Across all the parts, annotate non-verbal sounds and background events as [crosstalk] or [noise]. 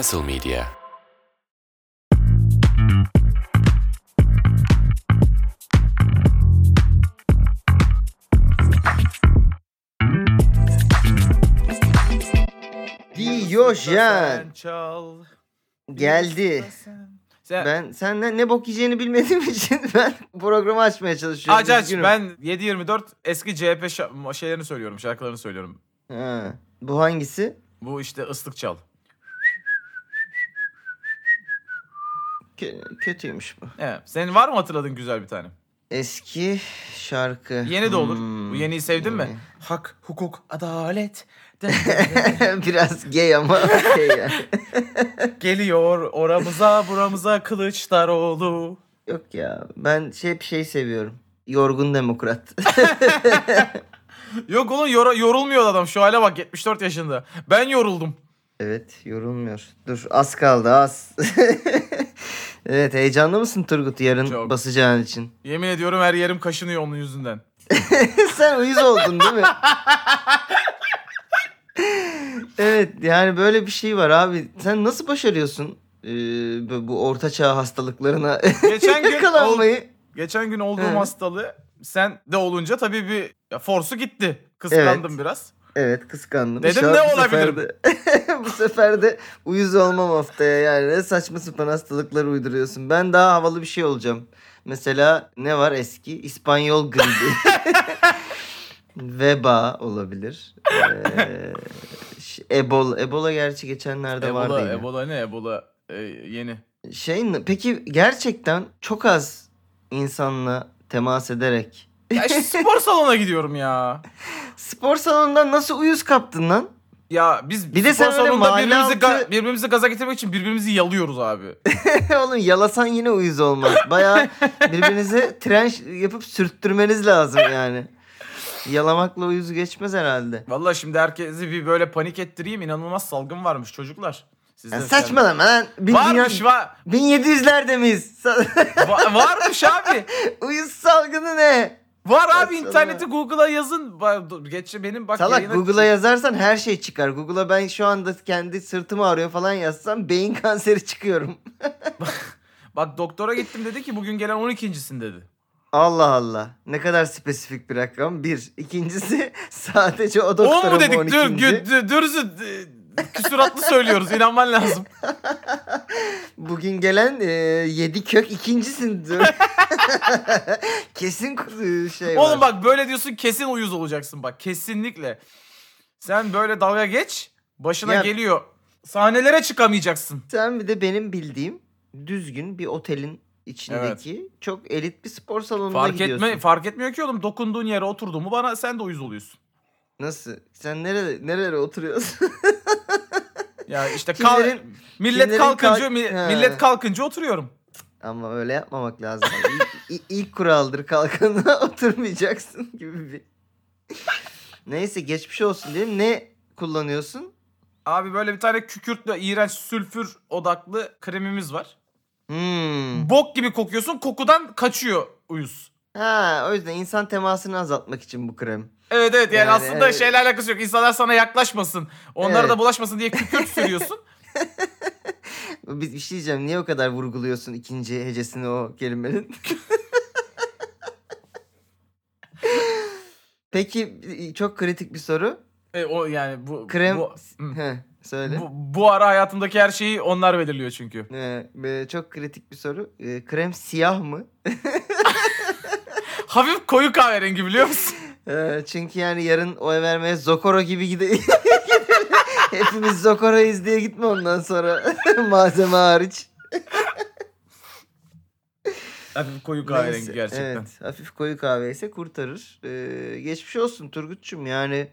Castle Media Diyojen çal. geldi. Sen, Ben senden ne bok yiyeceğini bilmediğim için [laughs] ben programı açmaya çalışıyorum. aç aç Üzgünüm. ben 7-24 eski CHP şa- şeylerini söylüyorum şarkılarını söylüyorum. Ha, bu hangisi? Bu işte ıslık çal. Kö- kötüymüş bu. Evet. Senin var mı hatırladığın güzel bir tane? Eski şarkı. Yeni de olur. Hmm. Bu yeniyi sevdin mi? Hak, hukuk, adalet. [laughs] [laughs] Biraz gay ama okey yani. [laughs] Geliyor oramıza buramıza Kılıçdaroğlu. Yok ya ben şey hep şey seviyorum. Yorgun demokrat. Yok oğlum yor- yorulmuyor adam şu hale bak 74 yaşında. Ben yoruldum. evet yorulmuyor. Dur az kaldı az. Evet heyecanlı mısın Turgut yarın Çok. basacağın için? Yemin ediyorum her yerim kaşınıyor onun yüzünden. [laughs] Sen uyuz oldun değil mi? evet yani böyle bir şey var abi. Sen nasıl başarıyorsun ee, bu- ortaçağ hastalıklarına Geçen [laughs] gün yakalanmayı? Geçen gün olduğum hastalığı sen de olunca tabii bir forsu gitti. Kıskandım biraz. Evet kıskandım. Dedim, İnşallah ne bu sefer olabilirim? de- [laughs] bu sefer de uyuz olmam haftaya yani. Ne saçma sapan hastalıklar uyduruyorsun. Ben daha havalı bir şey olacağım. Mesela ne var eski? İspanyol gribi. [laughs] Veba olabilir. Ee, Ebola. Ebola gerçi geçenlerde vardı Ebola, yine. Ebola ne? Ebola e, yeni. Şey peki gerçekten çok az insanla temas ederek Ya işte spor salonuna gidiyorum ya. spor salonundan nasıl uyuz kaptın lan? Ya biz Bir de spor sen salonunda birbirimizi, ga- altı- birbirimizi gaza getirmek için birbirimizi yalıyoruz abi. [laughs] Oğlum yalasan yine uyuz olmaz. Bayağı birbirinize tren yapıp sürttürmeniz lazım yani. Yalamakla uyuz geçmez herhalde. Vallahi şimdi herkesi bir böyle panik ettireyim. inanılmaz salgın varmış çocuklar. Siz Ya de- saçmalama lan. Bin, Varmış va 1700'lerde miyiz? Va- varmış abi. [laughs] uyuz salgını ne? Var abi interneti Google'a yazın. Dur, Geç benim bak Salak yayına- Google'a yazarsan her şey çıkar. Google'a ben şu anda kendi sırtım ağrıyor falan yazsam beyin [laughs] kanseri çıkıyorum. Bak doktora gittim dedi ki bugün gelen 12.sin dedi. Allah Allah. Ne kadar spesifik bir rakam. Bir. İkincisi [laughs] sadece o doktora O mu dedik? Dur, 12. gü- dü- dürüzü e, küsuratlı söylüyoruz. inanman lazım. Bugün gelen e, yedi kök ikincisin diyor. [laughs] Kesin e, şey var. Oğlum bak böyle diyorsun kesin uyuz olacaksın bak. Kesinlikle. Sen böyle dalga geç. Başına Ya- geliyor. Sahnelere çıkamayacaksın. Sen bir de benim bildiğim düzgün bir otelin içindeki çok elit bir spor salonuna Fark gidiyorsun. etme fark etmiyor ki oğlum dokunduğun yere oturdu mu bana sen de uyuz oluyorsun. Nasıl? Sen nerede nerelere oturuyorsun? Ya işte kal- Kimlerin- millet kimlerin kalkınca kalk- mi- millet kalkınca oturuyorum. Ama öyle yapmamak lazım. İlk, ilk kuraldır kalkana [laughs] oturmayacaksın gibi bir. Neyse geçmiş olsun diyelim. Ne kullanıyorsun? Abi böyle bir tane kükürtlü iğrenç sülfür odaklı kremimiz var. Hmm. Bok gibi kokuyorsun kokudan kaçıyor uyuz. Ha, o yüzden insan temasını azaltmak için bu krem. Evet evet yani, Yani aslında evet. şeyle alakası yok. İnsanlar sana yaklaşmasın. Onlara Evet. da bulaşmasın diye kükürt sürüyorsun. [laughs] Bir, bir şey diyeceğim. Niye o kadar vurguluyorsun ikinci hecesini o kelimenin? [laughs] Peki çok kritik bir soru. E, o yani bu Krem... bu. Heh, söyle. bu, bu ara hayatımdaki her şeyi onlar belirliyor çünkü. E, çok kritik bir soru. Ee, krem siyah mı? [laughs] Hafif koyu kahverengi biliyor musun? Ee, çünkü yani yarın oy vermeye Zokoro gibi gide [laughs] Hepimiz Zokoro'yuz diye gitme ondan sonra. [laughs] Malzeme hariç. Hafif koyu kahverengi Neyse, gerçekten. Evet, hafif koyu kahve ise kurtarır. Ee, geçmiş olsun Turgut'cum yani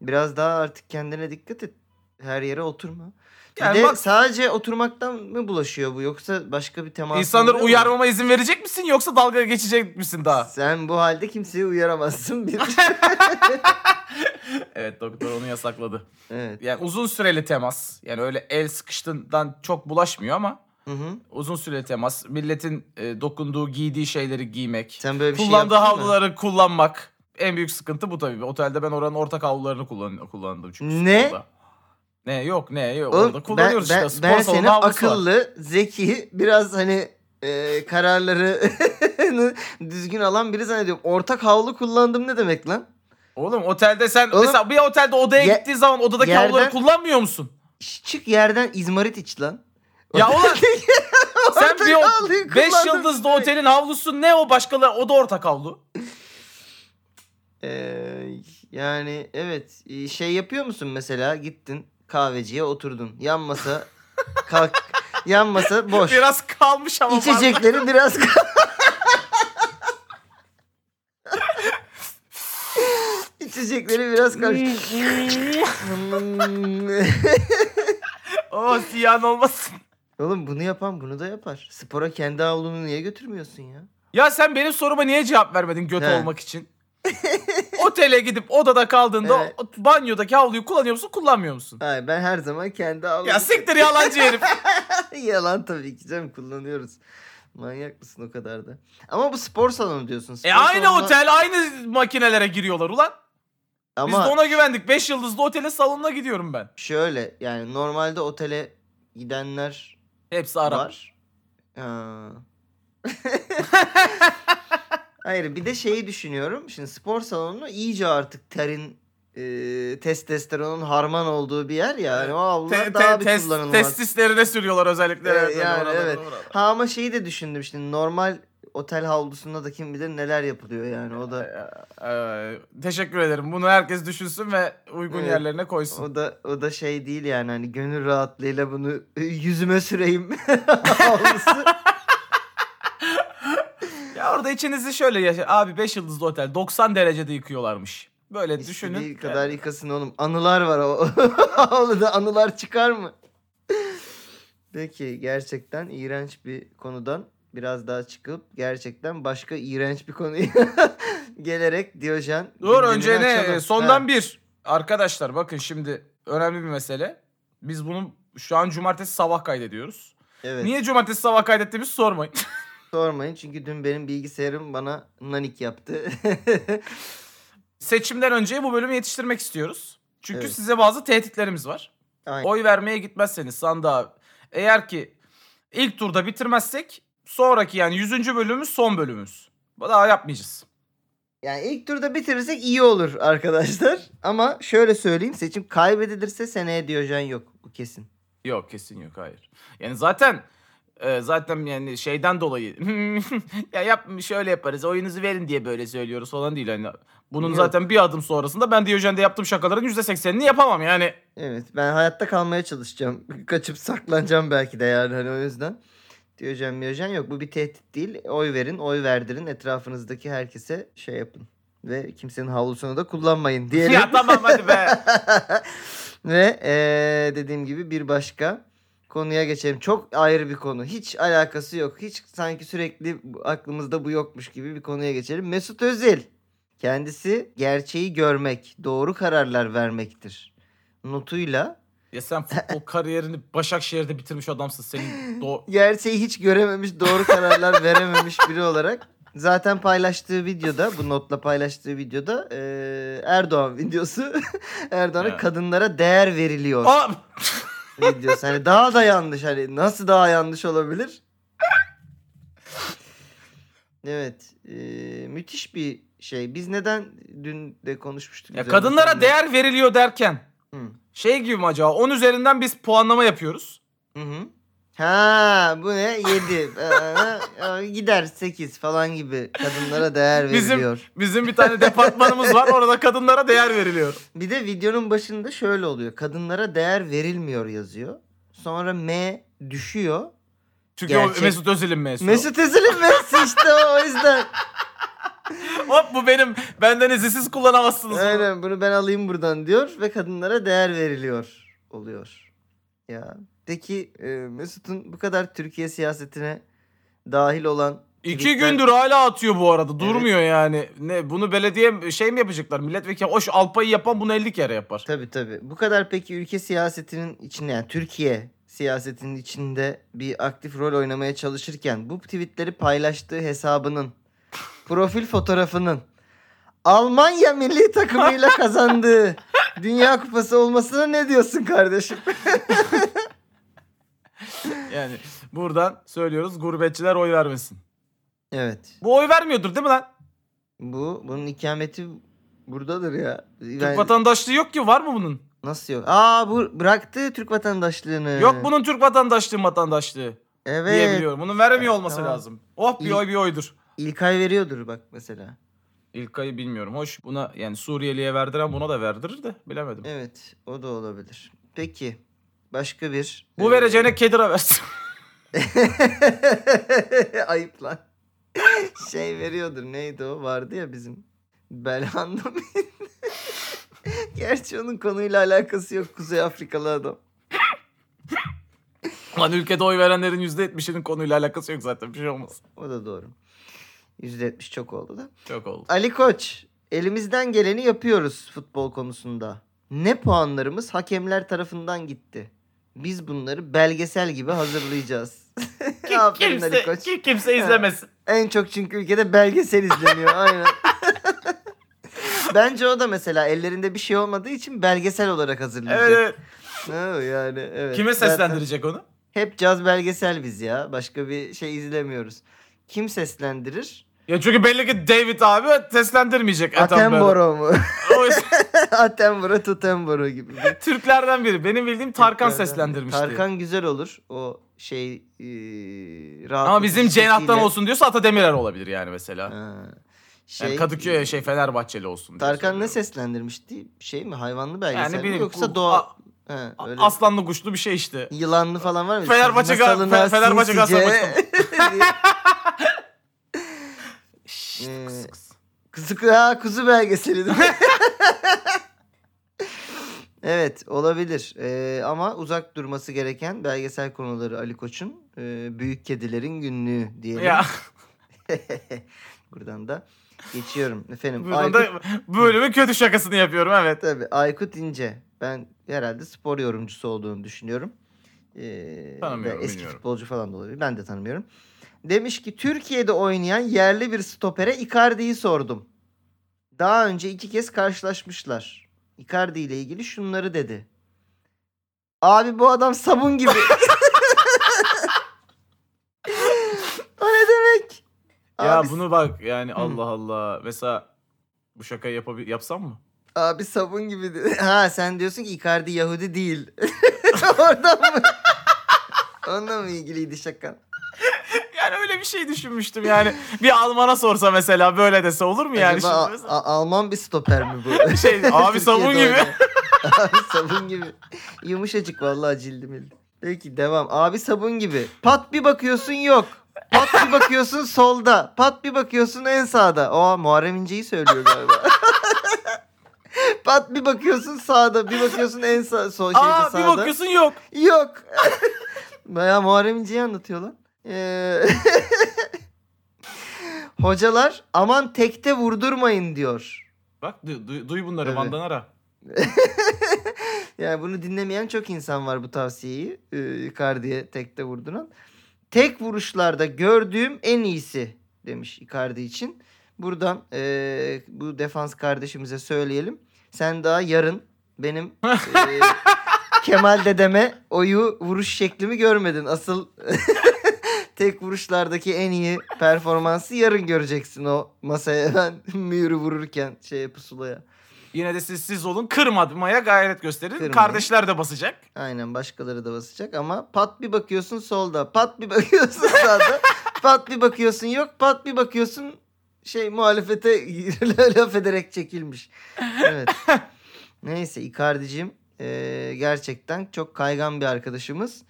biraz daha artık kendine dikkat et. Her yere oturma. Bir Yani de bak- sadece oturmaktan mı bulaşıyor bu yoksa başka bir temas İnsanları oluyor mu? uyarmama izin verecek misin yoksa dalga geçecek misin daha? Sen bu halde kimseyi uyaramazsın bir. [laughs] Evet doktor onu yasakladı. evet. Yani uzun süreli temas. Yani öyle el sıkıştığından çok bulaşmıyor ama Hı hı. uzun süreli temas. Milletin e, dokunduğu, giydiği şeyleri giymek. Sen böyle bir şey Kullandığı yaptın mı? havluları kullanmak. En büyük sıkıntı bu tabii. Otelde ben oranın ortak havlularını kullan kullandım çünkü. Ne? sıkıldı. Ne yok ne yok Oğlum, orada kullanıyoruz ben, işte. ben, Spor ben seni havlusu var. akıllı, zeki, biraz hani e, kararları [laughs] düzgün alan biri zannediyorum. Ortak havlu kullandım ne demek lan? Oğlum otelde sen Oğlum, mesela bir otelde odaya ye- gittiğin zaman odadaki yerden- havluları kullanmıyor musun? Çık yerden izmarit iç lan. Ya ulan [laughs] sen bir havluyu o 5 kullandım. yıldızlı otelin havlusu ne o başkaları o da ortak havlu. Ee, yani evet e, şey yapıyor musun mesela gittin kahveciye oturdun yan masa kalk yan masa boş Biraz kalmış ama içecekleri biraz içecekleri biraz karış o ziyan olmasın. Oğlum bunu yapan bunu da yapar. Spora kendi havlunu niye götürmüyorsun ya? Ya sen benim soruma niye cevap vermedin göt He. olmak için? [laughs] Otele gidip odada kaldığında Evet. o banyodaki havluyu kullanıyor musun kullanmıyor musun? Hayır ben her zaman kendi havlumu... Ya siktir yalancı herif. [laughs] Yalan tabii ki canım kullanıyoruz. Manyak mısın o kadar da? Ama bu spor salonu diyorsun. Spor E aynı salonuna- otel aynı makinelere giriyorlar ulan. Biz Ama de ona güvendik. 5 yıldızlı otelin salonuna gidiyorum ben. şöyle yani normalde otele gidenler Hepsi Arap. var. Ha. [laughs] Hayır bir de şeyi düşünüyorum. Şimdi spor salonu iyice artık terin e, testosteronun harman olduğu bir yer ya. Yani o havlular Te- daha te- bir tes- kullanılmaz. testislerine sürüyorlar özellikle. Evet, yani oralara, evet. oralara. Ha ama şeyi de düşündüm şimdi normal otel havlusunda da kim bilir neler yapılıyor yani o da Ee, teşekkür ederim. Bunu herkes düşünsün ve uygun Evet. yerlerine koysun. o da o da şey değil yani hani gönül rahatlığıyla bunu [laughs] yüzüme süreyim [laughs] havlusu. Orada içinizi şöyle yaşa. Abi 5 yıldızlı otel 90 derecede yıkıyorlarmış. Böyle düşünün. İstediği kadar yıkasın oğlum. Anılar var o. [laughs] Havluda anılar çıkar mı? Peki gerçekten iğrenç bir konudan biraz daha çıkıp gerçekten başka iğrenç bir konuya [laughs] gelerek Diyojen Dur gündemini önce ne? açalım. Sondan Ha, bir. Arkadaşlar bakın şimdi önemli bir mesele. Biz bunu şu an cumartesi sabah kaydediyoruz. Evet. Niye cumartesi sabah kaydettiğimizi sormayın. [laughs] Sormayın çünkü dün benim bilgisayarım bana nanik yaptı. [laughs] Seçimden önce bu bölümü yetiştirmek istiyoruz. Çünkü Evet. size bazı tehditlerimiz var. Aynen. Oy vermeye gitmezseniz sandığa eğer ki ilk turda bitirmezsek sonraki yani 100. bölümümüz son bölümümüz. Daha yapmayacağız. Yani ilk turda bitirirsek iyi olur arkadaşlar. Ama şöyle söyleyeyim seçim kaybedilirse seneye Diyojen yok. Bu kesin. Yok kesin yok hayır. Yani zaten e, zaten yani şeyden dolayı [laughs] ya yap şöyle yaparız oyunuzu verin diye böyle söylüyoruz falan değil hani. Bunun Yok. zaten bir adım sonrasında ben Diyojen'de yaptığım şakaların %80'ini yapamam yani. Evet ben hayatta kalmaya çalışacağım. [laughs] Kaçıp saklanacağım belki de yani hani o yüzden. Diyojen miyojen yok. Bu bir tehdit değil. Oy verin, oy verdirin. Etrafınızdaki herkese şey yapın. Ve kimsenin havlusunu da kullanmayın [laughs] diyelim. ya tamam hadi be. Ve eee, dediğim gibi bir başka konuya geçelim. Çok ayrı bir konu. Hiç alakası yok. Hiç sanki sürekli aklımızda bu yokmuş gibi bir konuya geçelim. Mesut Özil. Kendisi gerçeği görmek, doğru kararlar vermektir. Notuyla Ya sen futbol [laughs] kariyerini Başakşehir'de bitirmiş adamsın senin do gerçeği hiç görememiş, doğru kararlar [laughs] verememiş biri olarak zaten paylaştığı videoda, bu notla paylaştığı videoda eee, Erdoğan videosu. [laughs] Erdoğan'ın Evet. kadınlara değer veriliyor. Videosu. Hani daha da yanlış. Hani nasıl daha yanlış olabilir? Evet. e, müthiş bir şey. Biz neden dün de konuşmuştuk. Ya üzerine kadınlara değer veriliyor derken Hı. şey gibi mi acaba 10 üzerinden biz puanlama yapıyoruz. Hı hı. Ha bu ne? 7. gider 8 falan gibi kadınlara değer Bizim- veriliyor. Bizim bir tane departmanımız var orada kadınlara değer veriliyor. Bir de videonun başında şöyle oluyor. Kadınlara değer verilmiyor yazıyor. Sonra M düşüyor. Çünkü Gerçek- o Mesut Özil'in Mesut. Mesut Özil'in Messi işte o, o yüzden. Hop bu benim benden izinsiz kullanamazsınız. bunu. Aynen bunu ben alayım buradan diyor ve kadınlara değer veriliyor oluyor. Ya peki e, Mesut'un bu kadar Türkiye siyasetine dahil olan İki tweetler- gündür hala atıyor bu arada. Durmuyor yani. Ne bunu belediye şey mi yapacaklar? Milletvekili şu Alpay'ı yapan bunu 50 kere yapar. Tabii tabii. Bu kadar peki ülke siyasetinin içinde yani Türkiye siyasetinin içinde bir aktif rol oynamaya çalışırken bu tweetleri paylaştığı hesabının [laughs] profil fotoğrafının Almanya milli takımıyla kazandığı [laughs] Dünya Kupası olmasına ne diyorsun kardeşim? [laughs] [laughs] Yani buradan söylüyoruz gurbetçiler oy vermesin. Evet. Bu oy vermiyordur değil mi lan? Bu bunun ikameti buradadır ya. Türk Ben- vatandaşlığı yok ki var mı bunun? Nasıl yok? Aa bu bıraktı Türk vatandaşlığını. Yok bunun Türk vatandaşlığı vatandaşlığı Evet. diye biliyorum. Bunun veremiyor olması Tamam. lazım. Oh bir İyi. oy bir oydur. İlkay veriyordur bak mesela. İlkay'ı bilmiyorum. Hoş buna yani Suriyeli'ye verdiren buna da verdirir de bilemedim. Evet o da olabilir. Peki başka bir. Bu vereceğine Kedir'a versin. [laughs] [laughs] Ayıp lan. [laughs] Şey veriyordur neydi o vardı ya bizim Belhanda mıydı? Gerçi onun konuyla alakası yok Kuzey Afrikalı adam. Lan ülkede oy verenlerin %70'inin konuyla alakası yok zaten bir şey olmaz. O da doğru. %70 çok oldu da. Çok oldu. Ali Koç, elimizden geleni yapıyoruz futbol konusunda. Ne puanlarımız hakemler tarafından gitti. Biz bunları belgesel gibi hazırlayacağız. [laughs] [laughs] Aferin Ali Kimse, Koç. kim, kimse izlemesin. En çok çünkü ülkede belgesel izleniyor. Aynen. [laughs] Bence o da mesela ellerinde bir şey olmadığı için belgesel olarak hazırlayacak. Evet, yani evet. Kime Zaten seslendirecek onu? Hep caz belgesel biz ya. Başka bir şey izlemiyoruz. Kim seslendirir? Ya çünkü belli ki David abi seslendirmeyecek. Attenborough. Mu? [laughs] Attenborough, Tuttenborough gibi. Türklerden biri. Benim bildiğim Tarkan Türklerden. seslendirmişti. Tarkan güzel olur. O şey e, rahat Ama bizim Cenat'tan olsun diyorsa Ata Demirer olabilir yani mesela. Ha. yani Kadıköy şey Fenerbahçeli olsun. Tarkan ne seslendirmişti? Şey mi? Hayvanlı belgesel Yani mi? Yoksa doğa... A- öyle. Aslanlı kuşlu bir şey işte. Yılanlı falan var mı? Fenerbahçe Fenerbahçe Galatasaray [laughs] [laughs] Şşt, Ee. Kuzu, ha, kuzu belgeseli değil mi? [laughs] evet olabilir Ee, ama uzak durması gereken belgesel konuları Ali Koç'un e, Büyük Kedilerin Günlüğü diyelim. Ya [laughs] Buradan da geçiyorum efendim. buradan da Aykut, bölümün kötü şakasını yapıyorum evet. tabii, Aykut İnce. Ben herhalde spor yorumcusu olduğunu düşünüyorum. Ee, Tanımıyorum, eski bilmiyorum. futbolcu falan da olabilir. Ben de tanımıyorum. Demiş ki Türkiye'de oynayan yerli bir stopere Icardi'yi sordum. Daha önce iki kez karşılaşmışlar. Icardi ile ilgili şunları dedi. Abi bu adam sabun gibi. [laughs] o ne demek? Ya abi, bunu bak yani Allah Allah. Mesela bu şakayı yapabil yapsam mı? abi sabun gibi. [laughs] Ha sen diyorsun ki Icardi Yahudi değil. [laughs] Oradan mı? Onunla mı ilgiliydi şakan? Yani öyle bir şey düşünmüştüm yani. bir Alman'a sorsa mesela böyle dese olur mu yani? Acaba Şimdi A- A- Alman bir stoper mi bu? [laughs] Şey, abi sabun Türkiye'de gibi. [laughs] abi sabun gibi. Yumuşacık vallahi cildim ildim. Peki devam. Abi sabun gibi. Pat bir bakıyorsun yok. Pat bir bakıyorsun [laughs] solda. Pat bir bakıyorsun en sağda. O Muharrem İnce'yi söylüyor galiba. Pat bir bakıyorsun sağda. Bir bakıyorsun en sağ, sol şeyde Aa sağda. bir bakıyorsun yok. Yok. Bayağı Muharrem İnce'yi anlatıyor lan. Ee, [laughs] Hocalar aman tekte vurdurmayın diyor. Bak du- du- duy bunları Evet. Van'dan ara. [laughs] Yani bunu dinlemeyen çok insan var bu tavsiyeyi. E, Icardi'ye tekte vurduran. Tek vuruşlarda gördüğüm en iyisi demiş Icardi için. Buradan e, bu defans kardeşimize söyleyelim. Sen daha yarın benim e, [laughs] Kemal dedeme oyu vuruş şeklimi görmedin. Asıl tek vuruşlardaki en iyi performansı yarın göreceksin o masaya [laughs] ben mühürü vururken şeye pusulaya. Yine de siz siz olun kırmamaya gayret gösterin. Kırmayın. Kardeşler de basacak. Aynen başkaları da basacak ama pat bir bakıyorsun solda, pat bir [laughs] bakıyorsun sağda, pat bir bakıyorsun yok, pat bir bakıyorsun şey muhalefete [laughs] laf ederek çekilmiş. Evet. Neyse Icardi'cim eee, gerçekten çok kaygan bir arkadaşımız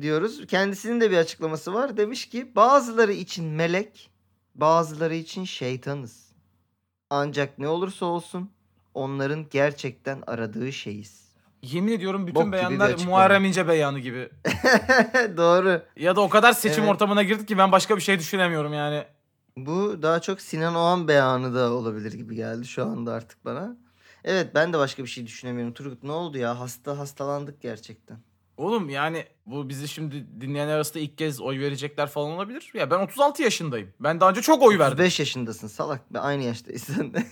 diyoruz. Kendisinin de bir açıklaması var. Demiş ki bazıları için melek, bazıları için şeytanız. Ancak ne olursa olsun onların gerçekten aradığı şeyiz. Yemin ediyorum Bok bütün gibi bir beyanlar açıklama. Muharrem İnce beyanı gibi. [laughs] Doğru. Ya da o kadar seçim Evet. ortamına girdik ki ben başka bir şey düşünemiyorum yani. Bu daha çok Sinan Oğan beyanı da olabilir gibi geldi şu anda artık bana. Evet ben de başka bir şey düşünemiyorum. Turgut ne oldu ya? Hasta hastalandık gerçekten. Oğlum yani bu bizi şimdi dinleyenler arasında ilk kez oy verecekler falan olabilir. Ya ben 36 yaşındayım. Ben daha önce çok oy verdim. 35 yaşındasın salak. Ben aynı yaştayız [laughs] sen de.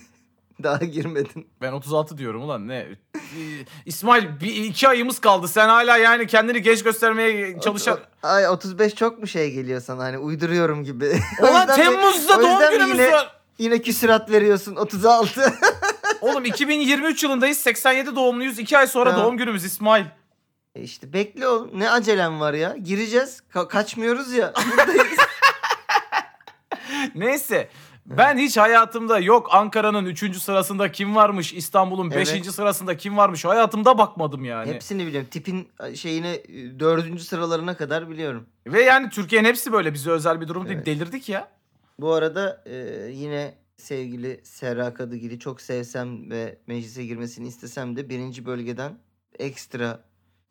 Daha girmedin. Ben 36 diyorum ulan ne? İsmail bir iki ayımız kaldı. Sen hala yani kendini genç göstermeye çalışan... Ay 35 çok mu şey geliyor sana hani uyduruyorum gibi. [laughs] Ulan Temmuz'da doğum günümüz yine, var. Yine küsurat veriyorsun 36. [laughs] Oğlum 2023 yılındayız. 87 doğumluyuz. 2 ay sonra Tamam. doğum günümüz İsmail. E işte bekle oğlum. Ne acelem var ya? Gireceğiz. Ka- kaçmıyoruz ya. [laughs] Buradayız. Neyse. Ben hiç hayatımda yok Ankara'nın 3. sırasında kim varmış, İstanbul'un 5. Evet. sırasında kim varmış hayatımda bakmadım yani. Hepsini biliyorum. Tipin e, dördüncü sıralarına kadar biliyorum. Ve yani Türkiye'nin hepsi böyle bize özel bir durum değil. Evet. Delirdik ya. Bu arada e, yine sevgili Serra Kadıgil'i çok sevsem ve meclise girmesini istesem de birinci bölgeden ekstra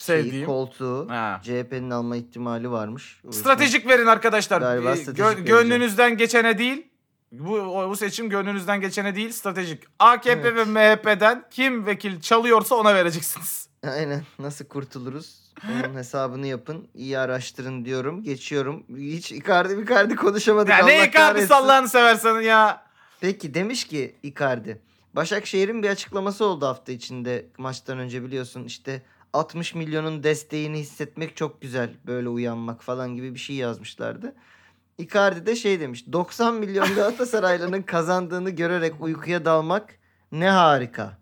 şeyi, Sevdiğim. koltuğu Ha. CHP'nin alma ihtimali varmış. O yüzden- Stratejik verin arkadaşlar. Galiba Ee, stratejik vereceğim. gönlünüzden geçene değil. Bu o- bu seçim gönlünüzden geçene değil stratejik. AKP Evet. ve MHP'den kim vekil çalıyorsa ona vereceksiniz. [laughs] Aynen. Nasıl kurtuluruz? Onun hesabını yapın. İyi araştırın diyorum. Geçiyorum. Hiç Icardi Icardi konuşamadık. Ya Allah ne Icardi kahretsin. Allah'ını seversen ya. Peki demiş ki Icardi. Başakşehir'in bir açıklaması oldu hafta içinde maçtan önce biliyorsun işte 60 milyonun desteğini hissetmek çok güzel böyle uyanmak falan gibi bir şey yazmışlardı. Icardi de şey demiş 90 milyon Galatasaraylı'nın [laughs] kazandığını görerek uykuya dalmak ne harika.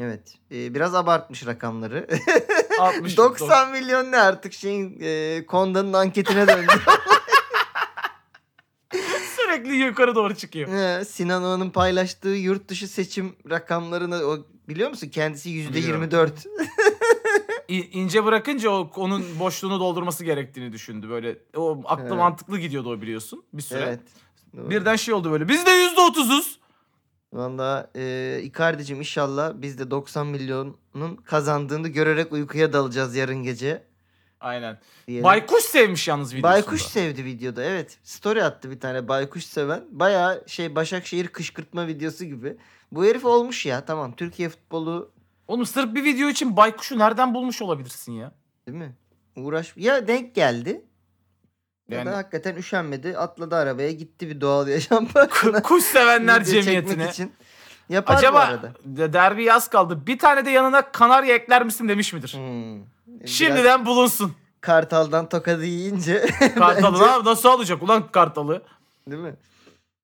Evet e, biraz abartmış rakamları. 60 90 [laughs] milyon ne artık şeyin e, Konda'nın anketine döndü. [laughs] sürekli yukarı doğru çıkıyor. He, Sinan Oğan'ın paylaştığı yurt dışı seçim rakamlarını o biliyor musun? Kendisi yüzde Biliyorum. 24. İnce bırakınca o onun boşluğunu doldurması gerektiğini düşündü. Böyle o aklı Evet. mantıklı gidiyordu o biliyorsun bir süre. evet. Doğru. Birden şey oldu böyle. Biz de yüzde otuzuz. Valla e, Icardi'cim inşallah biz de 90 milyonun kazandığını görerek uykuya dalacağız yarın gece. Aynen. diyelim. Baykuş sevmiş yalnız videosunda. Baykuş sevdi videoda evet. Story attı bir tane baykuş seven. Baya şey Başakşehir kışkırtma videosu gibi. Bu herif olmuş ya tamam Türkiye futbolu Oğlum sırf bir video için baykuşu nereden bulmuş olabilirsin ya? değil mi? Uğraş ya denk geldi. Ya Yani da hakikaten üşenmedi. Atladı arabaya gitti bir doğal yaşam [laughs] parkına. kuş sevenler video çekmek cemiyetine. için. Yapar bu Acaba arada. de- derbi yaz kaldı. Bir tane de yanına kanarya ekler misin demiş midir? Hmm. Biraz Şimdiden bulunsun. Kartal'dan tokadı yiyince. [laughs] Kartalı ne- nasıl alacak ulan kartalı? Değil mi?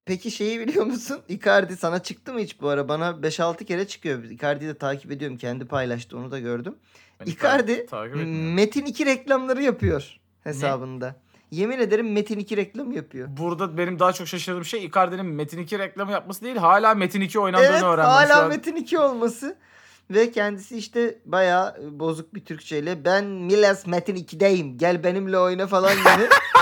Peki şeyi biliyor musun? Icardi sana çıktı mı hiç bu ara? Bana 5-6 kere çıkıyor. Icardi'yi de takip ediyorum. Kendi paylaştı onu da gördüm. Ben Icardi. Metin 2 reklamları yapıyor hesabında. Yemin ederim Metin 2 reklamı yapıyor. Burada benim daha çok şaşırdığım şey Icardi'nin Metin 2 reklamı yapması değil. Hala Metin 2 oynandığını Evet öğrendim hala. Metin 2 olması. Ve kendisi işte bayağı bozuk bir Türkçeyle ben Milas Metin 2'deyim gel benimle oyna falan gibi. [laughs]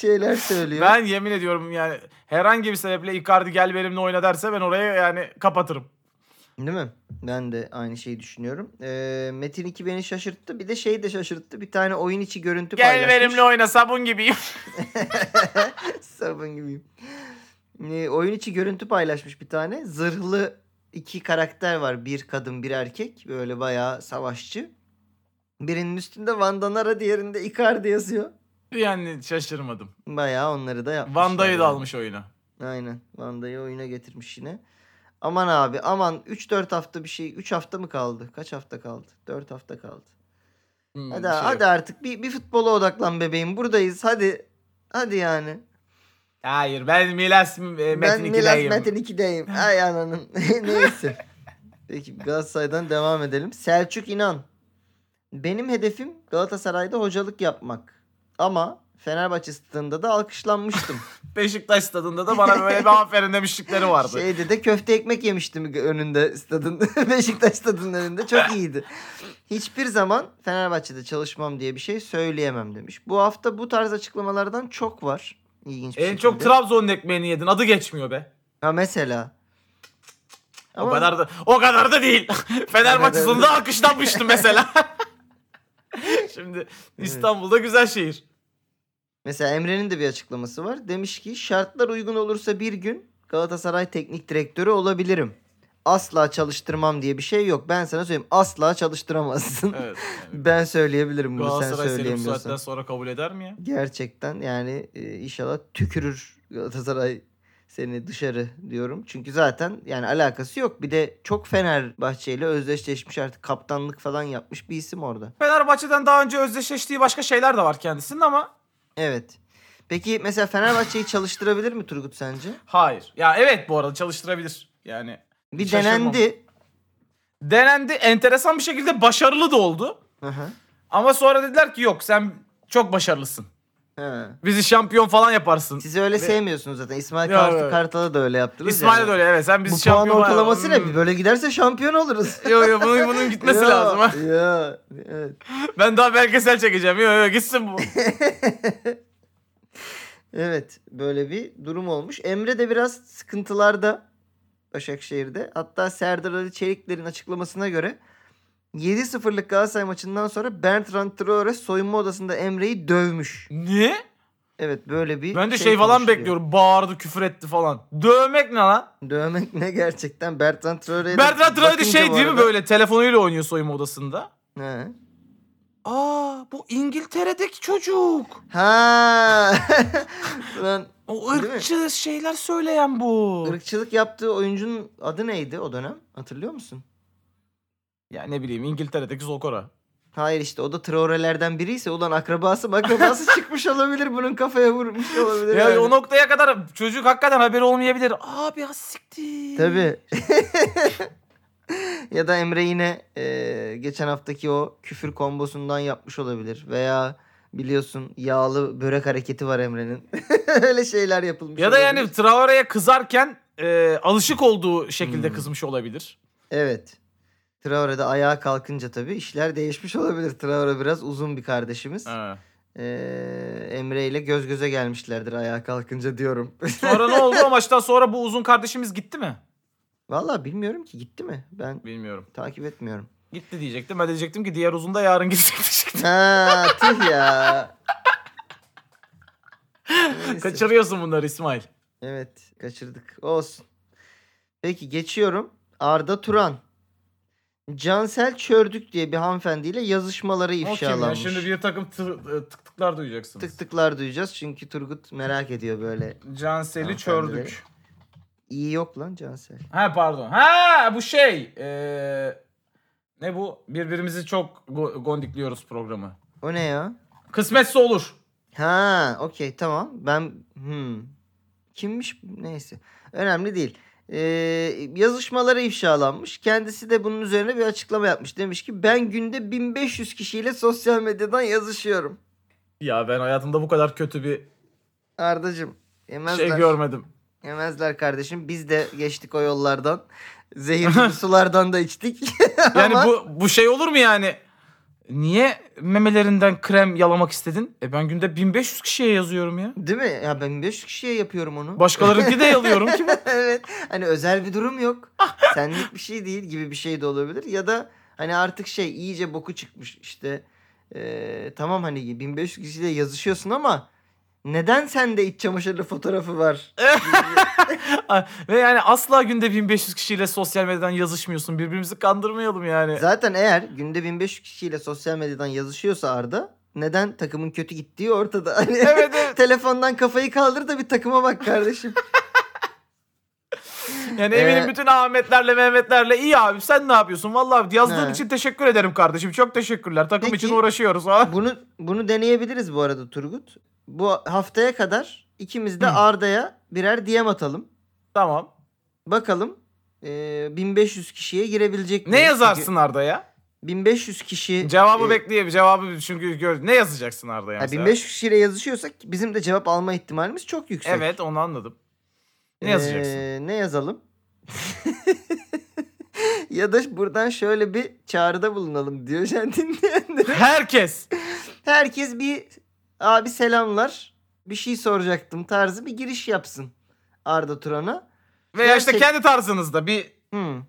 Şeyler söylüyor. Ben yemin ediyorum yani herhangi bir sebeple Icardi gel benimle oyna derse ben oraya yani kapatırım. Değil mi? Ben de aynı şeyi düşünüyorum. Ee, Metin 2 beni şaşırttı. Bir de şey de şaşırttı. Bir tane oyun içi görüntü Gel paylaşmış. benimle oyna sabun gibiyim. [laughs] Sabun gibiyim. Ee, oyun içi görüntü paylaşmış bir tane. Zırhlı iki karakter var. Bir kadın bir erkek. Böyle bayağı savaşçı. Birinin üstünde Vandanara diğerinde Icardi yazıyor. Yani şaşırmadım. Bayağı onları da yapmışlar. Vanda'yı da yani. almış oyuna. Aynen. Vanda'yı oyuna getirmiş yine. Aman abi aman 3-4 hafta bir şey. 3 hafta mı kaldı? Kaç hafta kaldı? 4 hafta kaldı. Hmm, Hadi, şey hadi yok. artık bir, bir futbola odaklan bebeğim. Buradayız. Hadi. Hadi yani. Hayır ben Milas e, Metin ben Milas 2'deyim. Metin 2'deyim. [laughs] Ay ananın. [laughs] Neyse. Peki Galatasaray'dan devam edelim. Selçuk İnan. Benim hedefim Galatasaray'da hocalık yapmak. Ama Fenerbahçe stadında da alkışlanmıştım. [laughs] Beşiktaş stadında da bana böyle bir aferin demişlikleri vardı. Şeyde de köfte ekmek yemiştim önünde stadın. [laughs] Beşiktaş stadının önünde. Çok iyiydi. Hiçbir zaman Fenerbahçe'de çalışmam diye bir şey söyleyemem demiş. Bu hafta bu tarz açıklamalardan çok var. İlginç bir en şekilde. çok Trabzon'un ekmeğini yedin. Adı geçmiyor be. Ha mesela. O kadar da o kadar da değil. [laughs] Fenerbahçe sonunda alkışlanmıştım mesela. Şimdi İstanbul'da güzel şehir. Mesela Emre'nin de bir açıklaması var. Demiş ki şartlar uygun olursa bir gün Galatasaray teknik direktörü olabilirim. Asla çalıştırmam diye bir şey yok. Ben sana söyleyeyim. Asla çalıştıramazsın. Evet. [laughs] yani ben söyleyebilirim bunu sen Galatasaray seni bu saatten sonra kabul eder mi ya? Gerçekten yani e, inşallah tükürür Galatasaray seni dışarı diyorum. Çünkü zaten yani alakası yok. Bir de çok Fenerbahçe ile özdeşleşmiş artık kaptanlık falan yapmış bir isim orada. Fenerbahçe'den daha önce özdeşleştiği başka şeyler de var kendisinin ama Evet. Peki mesela Fenerbahçe'yi çalıştırabilir mi Turgut sence? hayır. Ya evet bu arada çalıştırabilir. Yani Bir Şaşırmam. denendi. denendi. Enteresan bir şekilde başarılı da oldu. Hı hı. Ama sonra dediler ki yok sen çok başarılısın. Ha. Bizi şampiyon falan yaparsın. Siz öyle sevmiyorsunuz zaten. İsmail Ya, Kartal, evet. Kartal'a da öyle yaptınız. İsmail'e yani. de öyle evet sen bizi Bu puan şampiyon ortalaması ne? Hmm. Böyle giderse şampiyon oluruz. [laughs] Yo yo bunun, bunun [laughs] gitmesi Ya, lazım ha. Ya, evet. [laughs] Ben daha belgesel çekeceğim. Yo yo gitsin bu. Evet böyle bir durum olmuş. Emre de biraz sıkıntılarda Başakşehir'de. Hatta Serdar Ali Çelikler'in açıklamasına göre 7-0'lık Galatasaray maçından sonra Bertrand Traore soyunma odasında Emre'yi dövmüş. Niye? Evet böyle bir Ben de şey, falan konuşuluyor. bekliyorum. Bağırdı, küfür etti falan. Dövmek ne lan? Dövmek ne gerçekten Bertrand Traore'ye de Bertrand Traore de şey bu değil mi arada- böyle telefonuyla oynuyor soyunma odasında? He. Aa bu İngiltere'deki çocuk. Ha. [laughs] Lan O ırkçı şeyler söyleyen bu. ırkçılık yaptığı oyuncunun adı neydi o dönem? Hatırlıyor musun? Ya ne bileyim İngiltere'deki Zokora. Hayır işte o da Traore'lerden biriyse ulan akrabası akrabası çıkmış olabilir bunun kafaya vurmuş olabilir. Ya yani. o noktaya kadar çocuk hakikaten haberi olmayabilir. Abi ha siktir. Tabii. [laughs] ya da Emre yine e, geçen haftaki o küfür kombosundan yapmış olabilir. Veya biliyorsun yağlı börek hareketi var Emre'nin. [laughs] Öyle şeyler yapılmış Ya da yani olabilir. Traore'ye kızarken e, alışık olduğu şekilde Hmm. kızmış olabilir. Evet. Traore'de ayağa kalkınca tabii işler değişmiş olabilir. Traore biraz uzun bir kardeşimiz. Ha. Ee, Emre ile göz göze gelmişlerdir ayağa kalkınca diyorum. [laughs] Sonra ne oldu o maçtan sonra bu uzun kardeşimiz gitti mi? Vallahi bilmiyorum ki gitti mi? Ben Bilmiyorum. takip etmiyorum. Gitti diyecektim. Ben de diyecektim ki diğer uzun da yarın gidecek diyecektim. Ha tüh ya. [laughs] Neyse. Kaçırıyorsun bunları İsmail. Evet kaçırdık. Olsun. Peki geçiyorum. Arda Turan. Cansel Çördük diye bir hanımefendiyle yazışmaları O kim ya? ifşalanmış. Şimdi bir takım tı- e, tık tıklar duyacaksınız. Tık tıklar duyacağız çünkü Turgut merak ediyor böyle. Cansel'i çördük. İyi yok lan Cansel. Ha pardon. Ha bu şey. Ee, ne bu? Birbirimizi çok go- gondikliyoruz programı. O ne ya? Kısmetse olur. Ha, okey tamam. Ben hmm. kimmiş neyse. Önemli değil. Ee, yazışmaları ifşalanmış. Kendisi de bunun üzerine bir açıklama yapmış. Demiş ki ben günde 1500 kişiyle sosyal medyadan yazışıyorum. Ya ben hayatımda bu kadar kötü bir Ardacım yemezler. şey görmedim. Yemezler kardeşim. Biz de geçtik o yollardan. Zehirli [laughs] sulardan da içtik. [laughs] Yani Ama- bu bu şey olur mu yani? Niye memelerinden krem yalamak istedin? E ben günde 1500 kişiye yazıyorum ya. Değil mi? Ya ben 500 kişiye yapıyorum onu. Başkalarınki de yalıyorum ki. [laughs] evet. Hani özel bir durum yok. Senlik bir şey değil gibi bir şey de olabilir. Ya da hani artık şey iyice boku çıkmış işte. Ee, tamam hani 1500 kişiyle yazışıyorsun ama neden sende iç çamaşırlı fotoğrafı var? [laughs] Ve yani asla günde 1500 kişiyle sosyal medyadan yazışmıyorsun. Birbirimizi kandırmayalım yani. Zaten eğer günde 1500 kişiyle sosyal medyadan yazışıyorsa Arda neden takımın kötü gittiği ortada. Hani Evet, evet. [laughs] telefondan kafayı kaldır da bir takıma bak kardeşim. [laughs] Yani eminim Ee, bütün Ahmetlerle Mehmetlerle iyi abi sen ne yapıyorsun? Vallahi yazdığın He. için teşekkür ederim kardeşim. Çok teşekkürler. Takım Peki. için uğraşıyoruz falan. bunu bunu deneyebiliriz bu arada Turgut. Bu haftaya kadar ikimiz de Hı. Arda'ya birer DM atalım. Tamam. Bakalım e, 1500 kişiye girebilecek Ne miyiz? yazarsın Arda'ya? Çünkü 1500 kişi Cevabı e, bekleyelim. Cevabı çünkü gör. Ne yazacaksın Arda'ya ha, mesela? 1500 kişiyle yazışıyorsak bizim de cevap alma ihtimalimiz çok yüksek. Evet onu anladım. Ne yazacaksın? Ee, ne yazalım? [laughs] ya da buradan şöyle bir çağrıda bulunalım diyor [laughs] sen dinleyenlere. Herkes. Herkes bir abi selamlar bir şey soracaktım tarzı bir giriş yapsın Arda Turan'a. Veya işte Gerçek- kendi tarzınızda bir Hmm.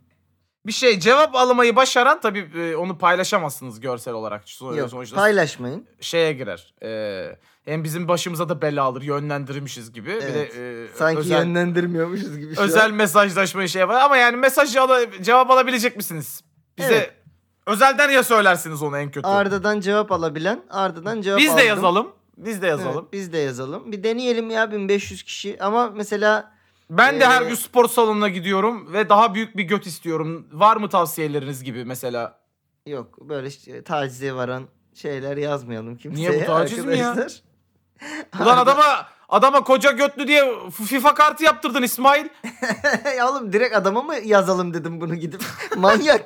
bir şey cevap almayı başaran tabii e, onu paylaşamazsınız görsel olarak. Yok Sonuçta paylaşmayın. şeye girer. Ee, hem bizim başımıza da bela alır yönlendirmişiz gibi. Bir Evet. de e, Sanki özel, yönlendirmiyormuşuz gibi özel an. mesajlaşmayı şey yapar. Ama yani mesaj ala- cevap alabilecek misiniz? Bize Evet. özelden ya söylersiniz onu en kötü. Arda'dan cevap alabilen Arda'dan cevap Biz de aldım. yazalım. Biz de yazalım. Evet, biz de yazalım. Bir deneyelim ya 1500 kişi ama mesela Ben de her Ee, gün spor salonuna gidiyorum ve daha büyük bir göt istiyorum. Var mı tavsiyeleriniz gibi mesela? Yok böyle işte tacize varan şeyler yazmayalım kimseye. Niye bu taciz mi ya? arkadaşlar. [laughs] Ulan adama adama koca götlü diye FIFA kartı yaptırdın İsmail. [laughs] ya oğlum direkt adama mı yazalım dedim bunu gidip. [laughs] Manyak.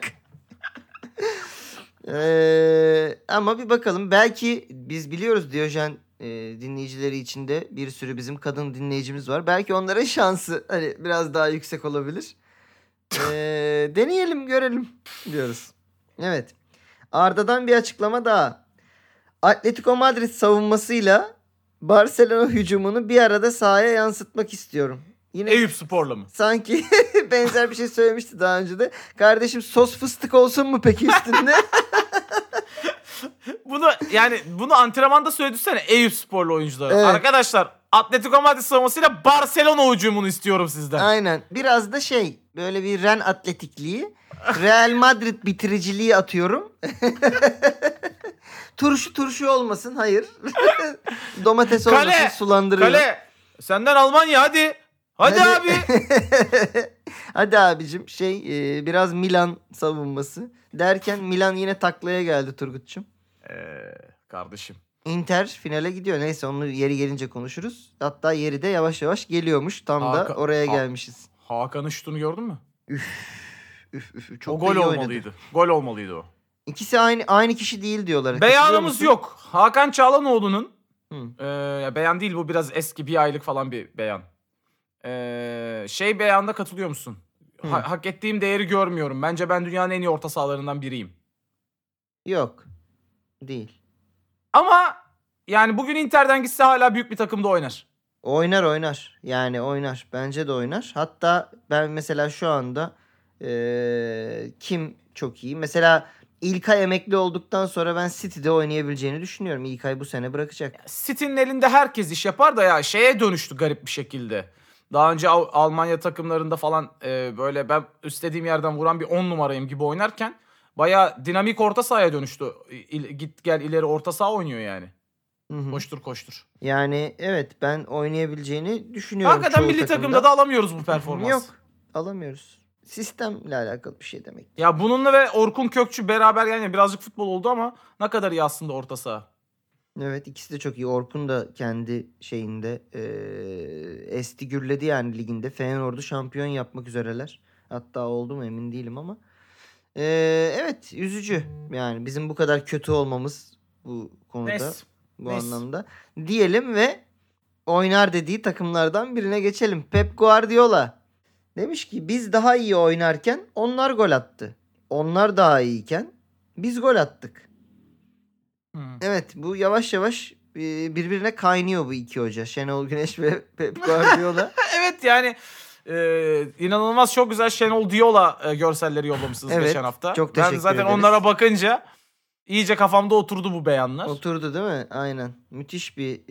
Ee, ama bir bakalım. Belki biz biliyoruz Diyojen e, dinleyicileri içinde bir sürü bizim kadın dinleyicimiz var. Belki onların [laughs] şansı hani biraz daha yüksek olabilir. Ee, [laughs] deneyelim görelim diyoruz. Evet. Arda'dan bir açıklama daha. Atletico Madrid savunmasıyla Barcelona hücumunu bir arada sahaya yansıtmak istiyorum. Yine Eyüp Spor'la mı? sanki [laughs] benzer bir şey söylemişti daha önce de. Kardeşim sos fıstık olsun mu peki üstünde? [laughs] Bunu yani bunu antrenmanda söyledisene Eyüp Sporlu oyunculara. Evet. Arkadaşlar Atletico Madrid savunmasıyla Barcelona hücumunu istiyorum sizden. Aynen. Biraz da şey böyle bir Ren atletikliği. Real Madrid bitiriciliği atıyorum. [laughs] turşu turşu olmasın hayır. Domates olmasın Kale, sulandırıyorum. Kale senden Almanya hadi. Hadi, Hadi. abi. [laughs] Hadi abicim şey e, biraz Milan savunması. Derken Milan yine taklaya geldi Turgut'cum. Ee, kardeşim. Inter finale gidiyor. Neyse onu yeri gelince konuşuruz. Hatta yeri de yavaş yavaş geliyormuş. Tam da Hakan- oraya Ha- gelmişiz. Hakan'ın şutunu gördün mü? Üf üf çok o da gol iyi oynadı. olmalıydı. Gol olmalıydı o. İkisi aynı aynı kişi değil diyorlar. Beyanımız yok. Hakan Çağlanoğlu'nun Hı. Ya beyan değil bu biraz eski bir aylık falan bir beyan. Ee, şey beyanda katılıyor musun? Ha- hak ettiğim değeri görmüyorum. Bence ben dünyanın en iyi orta sahalarından biriyim. Yok. Değil. Ama yani bugün Inter'den gitse hala büyük bir takımda oynar. Oynar oynar. Yani oynar. Bence de oynar. Hatta ben mesela şu anda eee, kim çok iyi? Mesela İlkay emekli olduktan sonra ben City'de oynayabileceğini düşünüyorum. İlkay bu sene bırakacak. City'nin elinde herkes iş yapar da ya şeye dönüştü garip bir şekilde. Daha önce Almanya takımlarında falan e, böyle ben istediğim yerden vuran bir 10 numarayım gibi oynarken baya dinamik orta sahaya dönüştü. İl- git gel ileri orta saha oynuyor yani. Hı hı. Koştur koştur. Yani evet ben oynayabileceğini düşünüyorum. Hakikaten çoğu milli takımda. takımda da alamıyoruz bu performansı. Yok. Alamıyoruz. Sistemle alakalı bir şey demek. Ya bununla ve Orkun Kökçü beraber yani birazcık futbol oldu ama ne kadar iyi aslında orta saha. Evet ikisi de çok iyi. Orkun da kendi şeyinde eee esti gürledi yani liginde. Feyenoord'u şampiyon yapmak üzereler. Hatta oldu mu emin değilim ama. Eee, evet üzücü. Yani bizim bu kadar kötü olmamız bu konuda. Neyse. Bu neyse. anlamda. Diyelim ve oynar dediği takımlardan birine geçelim. Pep Guardiola demiş ki biz daha iyi oynarken onlar gol attı. Onlar daha iyiyken biz gol attık. Hı. Evet bu yavaş yavaş e, birbirine kaynıyor bu iki hoca. Şenol Güneş ve [laughs] Pep Guardiola. [laughs] Evet yani e, inanılmaz çok güzel Şenol Diola e, görselleri yollamışsınız Evet, geçen hafta. çok ben teşekkür zaten ederiz. onlara bakınca iyice kafamda oturdu bu beyanlar. Oturdu değil mi? Aynen. Müthiş bir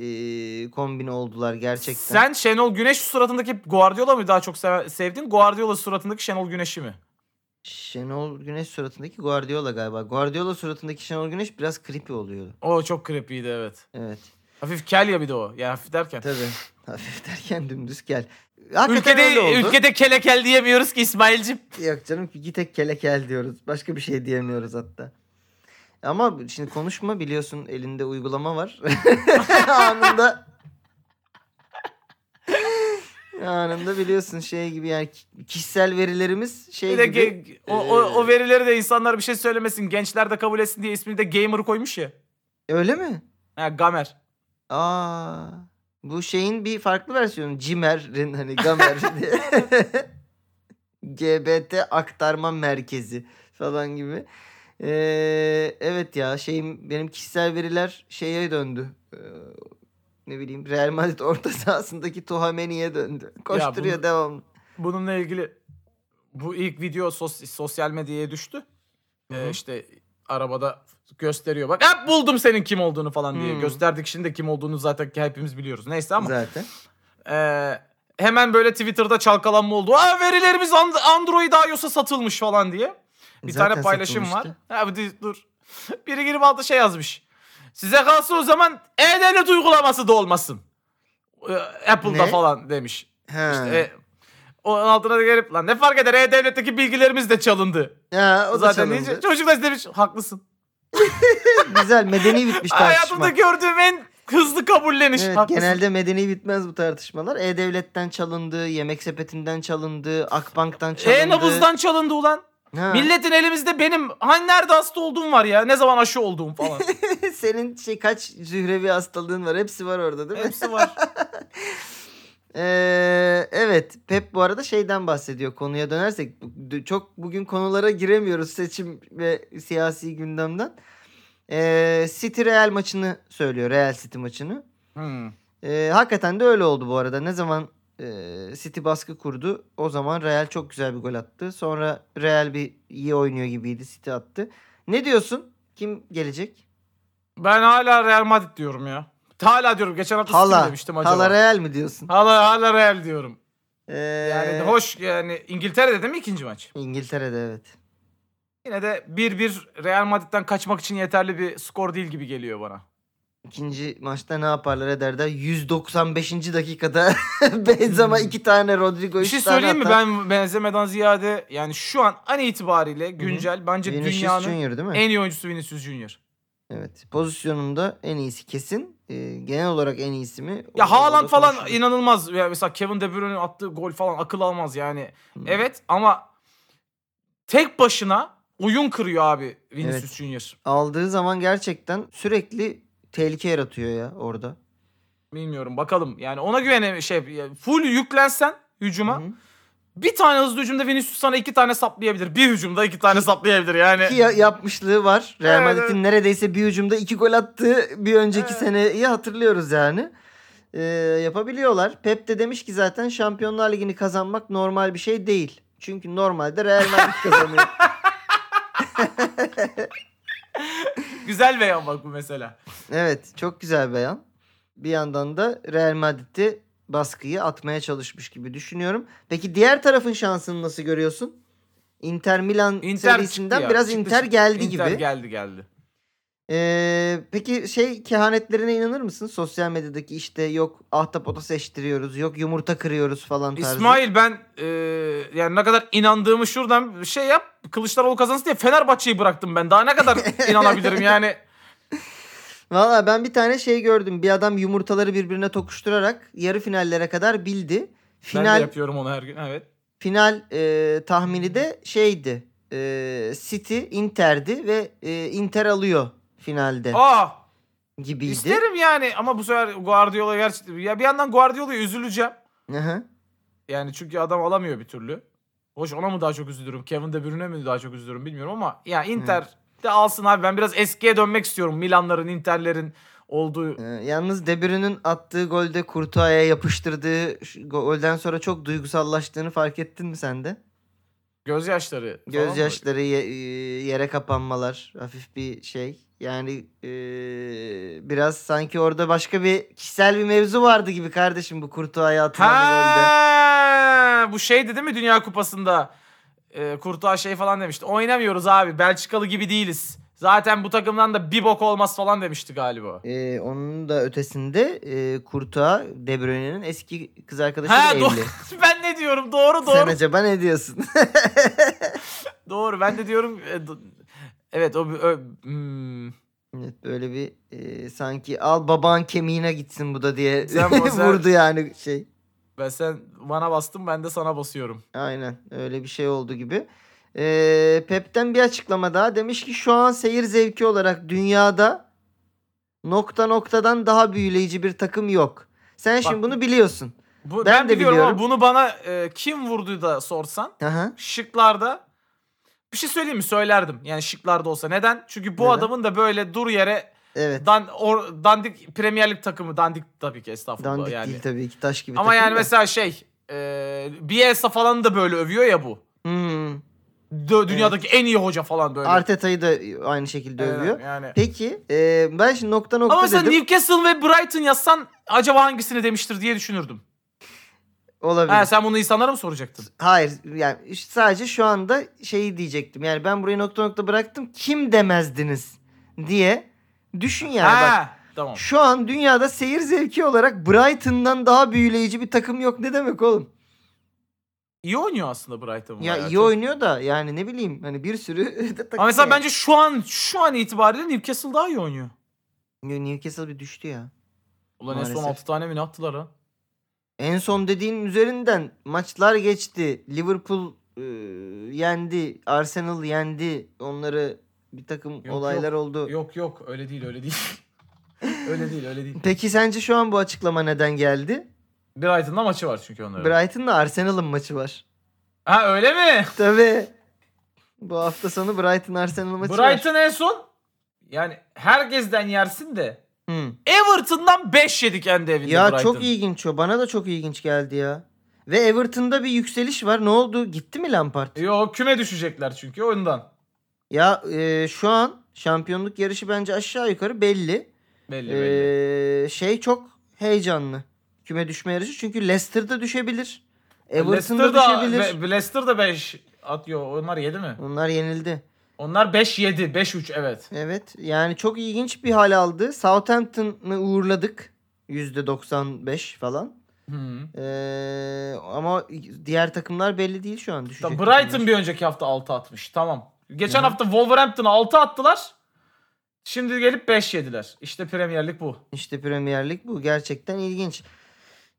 e, kombin oldular gerçekten. Sen Şenol Güneş suratındaki Guardiola mı daha çok sev- sevdin? Guardiola suratındaki Şenol Güneş'i mi? Şenol Güneş suratındaki Guardiola galiba. Guardiola suratındaki Şenol Güneş biraz creepy oluyordu. O çok creepy'ydi evet. Evet. Hafif kel ya bir de o. Yani hafif derken. Tabii. [laughs] Hafif derken dümdüz gel. Hakikaten Ülkede, öyle oldu. ülkede kele kel diyemiyoruz ki İsmail'cim. Yok canım ki tek kelekel diyoruz. Başka bir şey diyemiyoruz hatta. Ama şimdi konuşma biliyorsun elinde uygulama var. [laughs] Anında [laughs] Anında biliyorsun şey gibi yani ki- kişisel verilerimiz şey Bir de gibi. ge- o, o, o verileri de insanlar bir şey söylemesin. Gençler de kabul etsin diye ismini de gamer koymuş ya. Öyle mi? Ha, gamer. Aa. Bu şeyin bir farklı versiyonu. Cimer'in hani Gamer [laughs] diye. [laughs] GBT aktarma merkezi falan gibi. Ee, evet ya şeyim benim kişisel veriler şeye döndü. Ee, ne bileyim Real Madrid orta sahasındaki Tuhameni'ye döndü. Koşturuyor bunu- devamlı. Bununla ilgili bu ilk video sos- sosyal medyaya düştü. Hı Ee, hı. işte arabada gösteriyor. Bak hep buldum senin kim olduğunu falan diye. Hmm. Gösterdik şimdi kim olduğunu zaten hepimiz biliyoruz. Neyse ama Zaten. ee, hemen böyle Twitter'da çalkalanma oldu. Aa verilerimiz And- Android iOS'a satılmış falan diye. Bir Zaten tane paylaşım var. bir dur. [laughs] Biri girip altta şey yazmış. Size kalsa o zaman e-devlet uygulaması da olmasın. Ee, Apple'da Ne? falan demiş. He. İşte e, O altına da gelip lan ne fark eder E-Devlet'teki bilgilerimiz de çalındı. Ha, o da Zaten çalındı. deyince çocuk da demiş haklısın. [laughs] Güzel medeni bitmiş tartışma. Hayatımda gördüğüm en hızlı kabulleniş. Evet, haklısın. genelde medeni bitmez bu tartışmalar. E-Devlet'ten çalındı, Yemek Sepeti'nden çalındı, Akbank'tan çalındı. E-Nabız'dan çalındı ulan. Ha. Milletin elimizde benim hani nerede hasta olduğum var ya. Ne zaman aşı olduğum falan. [laughs] Senin şey kaç zührevi hastalığın var hepsi var orada değil mi? Hepsi var. [laughs] Ee, evet Pep bu arada şeyden bahsediyor konuya dönersek çok bugün konulara giremiyoruz seçim ve siyasi gündemden. Ee, City Real maçını söylüyor Real City maçını. Hmm. Ee, hakikaten de öyle oldu bu arada. Ne zaman City baskı kurdu o zaman Real çok güzel bir gol attı. Sonra Real bir iyi oynuyor gibiydi City attı. Ne diyorsun? Kim gelecek? Ben hala Real Madrid diyorum ya. Hala diyorum. Geçen hafta Hala. demiştim acaba. Hala Real mi diyorsun? Hala hala Real diyorum. Ee, Yani hoş yani İngiltere'de değil mi ikinci maç? İngiltere'de evet. Yine de 1-1 Real Madrid'den kaçmak için yeterli bir skor değil gibi geliyor bana. İkinci maçta ne yaparlar eder der. 195. dakikada [laughs] Benzema iki tane Rodrigo Bir üç şey tane söyleyeyim mi? atar. Ben benzemeden ziyade yani şu an an itibariyle güncel bence Vinicius dünyanın Junior değil mi? en iyi oyuncusu Vinicius Junior. Evet. Pozisyonunda en iyisi kesin. Ee, genel olarak en iyisi mi? O- Ya Haaland falan konuşulur. inanılmaz. Ya mesela Kevin De Bruyne'nin attığı gol falan akıl almaz yani. Hmm. Evet ama tek başına oyun kırıyor abi Vinicius Evet. Junior. Aldığı zaman gerçekten sürekli tehlike yaratıyor ya orada. Bilmiyorum bakalım. Yani ona güvene şey full yüklensen hücuma Hı hı. bir tane hızlı hücumda Vinicius sana iki tane saplayabilir. Bir hücumda iki tane saplayabilir yani. Ki ya- yapmışlığı var. Real Evet, Madrid'in neredeyse bir hücumda iki gol attığı bir önceki Evet. seneyi hatırlıyoruz yani. Ee, yapabiliyorlar. Pep de demiş ki zaten Şampiyonlar Ligi'ni kazanmak normal bir şey değil. Çünkü normalde Real Madrid kazanıyor. [laughs] Güzel beyan bak bu mesela. evet çok güzel beyan. Bir yandan da Real Madrid'de baskıyı atmaya çalışmış gibi düşünüyorum. Peki diğer tarafın şansını nasıl görüyorsun? Inter Milan Inter serisinden ya, biraz çıktı, Inter geldi Inter gibi. geldi geldi. Ee, peki şey kehanetlerine inanır mısın? Sosyal medyadaki işte yok ahtapota seçtiriyoruz, yok yumurta kırıyoruz falan tarzı. İsmail ben e, yani ne kadar inandığımı şuradan şey yap. Kılıçdaroğlu kazansın diye Fenerbahçe'yi bıraktım ben. Daha ne kadar [laughs] inanabilirim yani. Valla ben bir tane şey gördüm. Bir adam yumurtaları birbirine tokuşturarak yarı finallere kadar bildi. Ben de Final yapıyorum onu her gün. Evet. final e, tahmini de şeydi. E, City Inter'di ve e, Inter alıyor finalde Aa gibiydi. isterim yani ama bu sefer Guardiola gerçekten ya bir yandan Guardiola'ya üzüleceğim. Aha. Yani çünkü adam alamıyor bir türlü. Hoş ona mı daha çok üzülürüm? Kevin De Bruyne mi daha çok üzülürüm bilmiyorum ama ya Inter de alsın abi. Ben biraz eskiye dönmek istiyorum. Milanların, Inter'lerin olduğu. Ee, yalnız De Bruyne'nin attığı golde Courtois'a yapıştırdığı şu golden sonra çok duygusallaştığını fark ettin mi sen de? Gözyaşları. falan mı? Gözyaşları ye- e, yere kapanmalar hafif bir şey. Yani e, biraz sanki orada başka bir kişisel bir mevzu vardı gibi kardeşim bu Courtois'a atılan golde. Ha, bu şeydi değil mi Dünya Kupası'nda? E, Kurtuğa şey falan demişti. Oynamıyoruz abi. Belçikalı gibi değiliz. Zaten bu takımdan da bir bok olmaz falan demişti galiba. Ee, onun da ötesinde e, Courtois De Bruyne'nin eski kız arkadaşı Ha evli. [laughs] ben ne diyorum? Doğru doğru. Sen acaba ne diyorsun? [laughs] Doğru. Ben de diyorum. e, evet o, o hmm. Evet böyle bir e, sanki al baban kemiğine gitsin bu da diye [laughs] Sen vurdu yani şey. Ben sen bana bastın ben de sana basıyorum. Aynen öyle bir şey oldu gibi. Ee, Pep'ten bir açıklama daha demiş ki şu an seyir zevki olarak dünyada nokta noktadan daha büyüleyici bir takım yok. Sen şimdi Bak- bunu biliyorsun. Bu, Ben ben, de biliyorum, biliyorum. ama bunu bana e, kim vurdu da sorsan Aha. şıklarda bir şey söyleyeyim mi? Söylerdim. Yani şıklarda olsa. Neden? Çünkü bu Neden? adamın da böyle dur yere Evet. dan, or, dandik Premier Lig takımı. Dandik tabii ki estağfurullah Dandik yani. değil tabii ki taş gibi Ama yani da. mesela şey e, Bielsa falan da böyle övüyor ya bu. Dö- dünyadaki en iyi hoca falan böyle. Arteta'yı da aynı şekilde Evet, övüyor. Yani. Peki e, ben şimdi nokta nokta Ama mesela dedim. Newcastle ve Brighton yazsan acaba hangisini demiştir diye düşünürdüm. Olabilir. Ha, sen bunu insanlara mı soracaktın? Hayır yani işte sadece şu anda şeyi diyecektim. Yani ben burayı nokta nokta bıraktım. Kim demezdiniz diye düşün yani bak. ha, tamam. Şu an dünyada seyir zevki olarak Brighton'dan daha büyüleyici bir takım yok. Ne demek oğlum? İyi oynuyor aslında Brighton. Ya bayağı. iyi oynuyor da yani ne bileyim hani bir sürü [laughs] de Ama mesela bence şu an şu an itibariyle Newcastle daha iyi oynuyor. Newcastle bir düştü ya. Ulan en son Maalesef. 6 tane mi ne attılar ha? En son dediğin üzerinden maçlar geçti. Liverpool e, yendi. Arsenal yendi. Onları bir takım Yok, olaylar oldu. Yok yok öyle değil öyle değil. [laughs] öyle değil öyle değil. Peki sence şu an bu açıklama neden geldi? Brighton'da maçı var çünkü onların. Brighton'la Arsenal'ın maçı var. ha öyle mi? Tabii. Bu hafta sonu Brighton Arsenal maçı var. Brighton en son yani herkesten yersin de Hı. Everton'dan 5 yedi kendi evinde Ya Brighton. çok ilginç o. Bana da çok ilginç geldi ya. Ve Everton'da bir yükseliş var. Ne oldu? Gitti mi Lampard? Yok küme düşecekler çünkü oyundan. Ya e, şu an şampiyonluk yarışı bence aşağı yukarı belli. Belli belli. Ee, şey çok heyecanlı. Küme düşme yarışı. Çünkü Leicester'da düşebilir. Everton'da Leicester düşebilir. Be- Leicester da 5 atıyor. Onlar 7 mi? Onlar yenildi. Onlar 5 7 5 3 evet. Evet. Yani çok ilginç bir hal aldı. Southampton'ı uğurladık. %95 falan. Hı. Ee, ama diğer takımlar belli değil şu an. Düşecek Brighton takımlar. bir önceki hafta 6 atmış. Tamam. Geçen Hı hı. hafta Wolverhampton'a 6 attılar. Şimdi gelip 5 yediler. İşte Premier Lig bu. İşte Premier Lig bu. Gerçekten ilginç.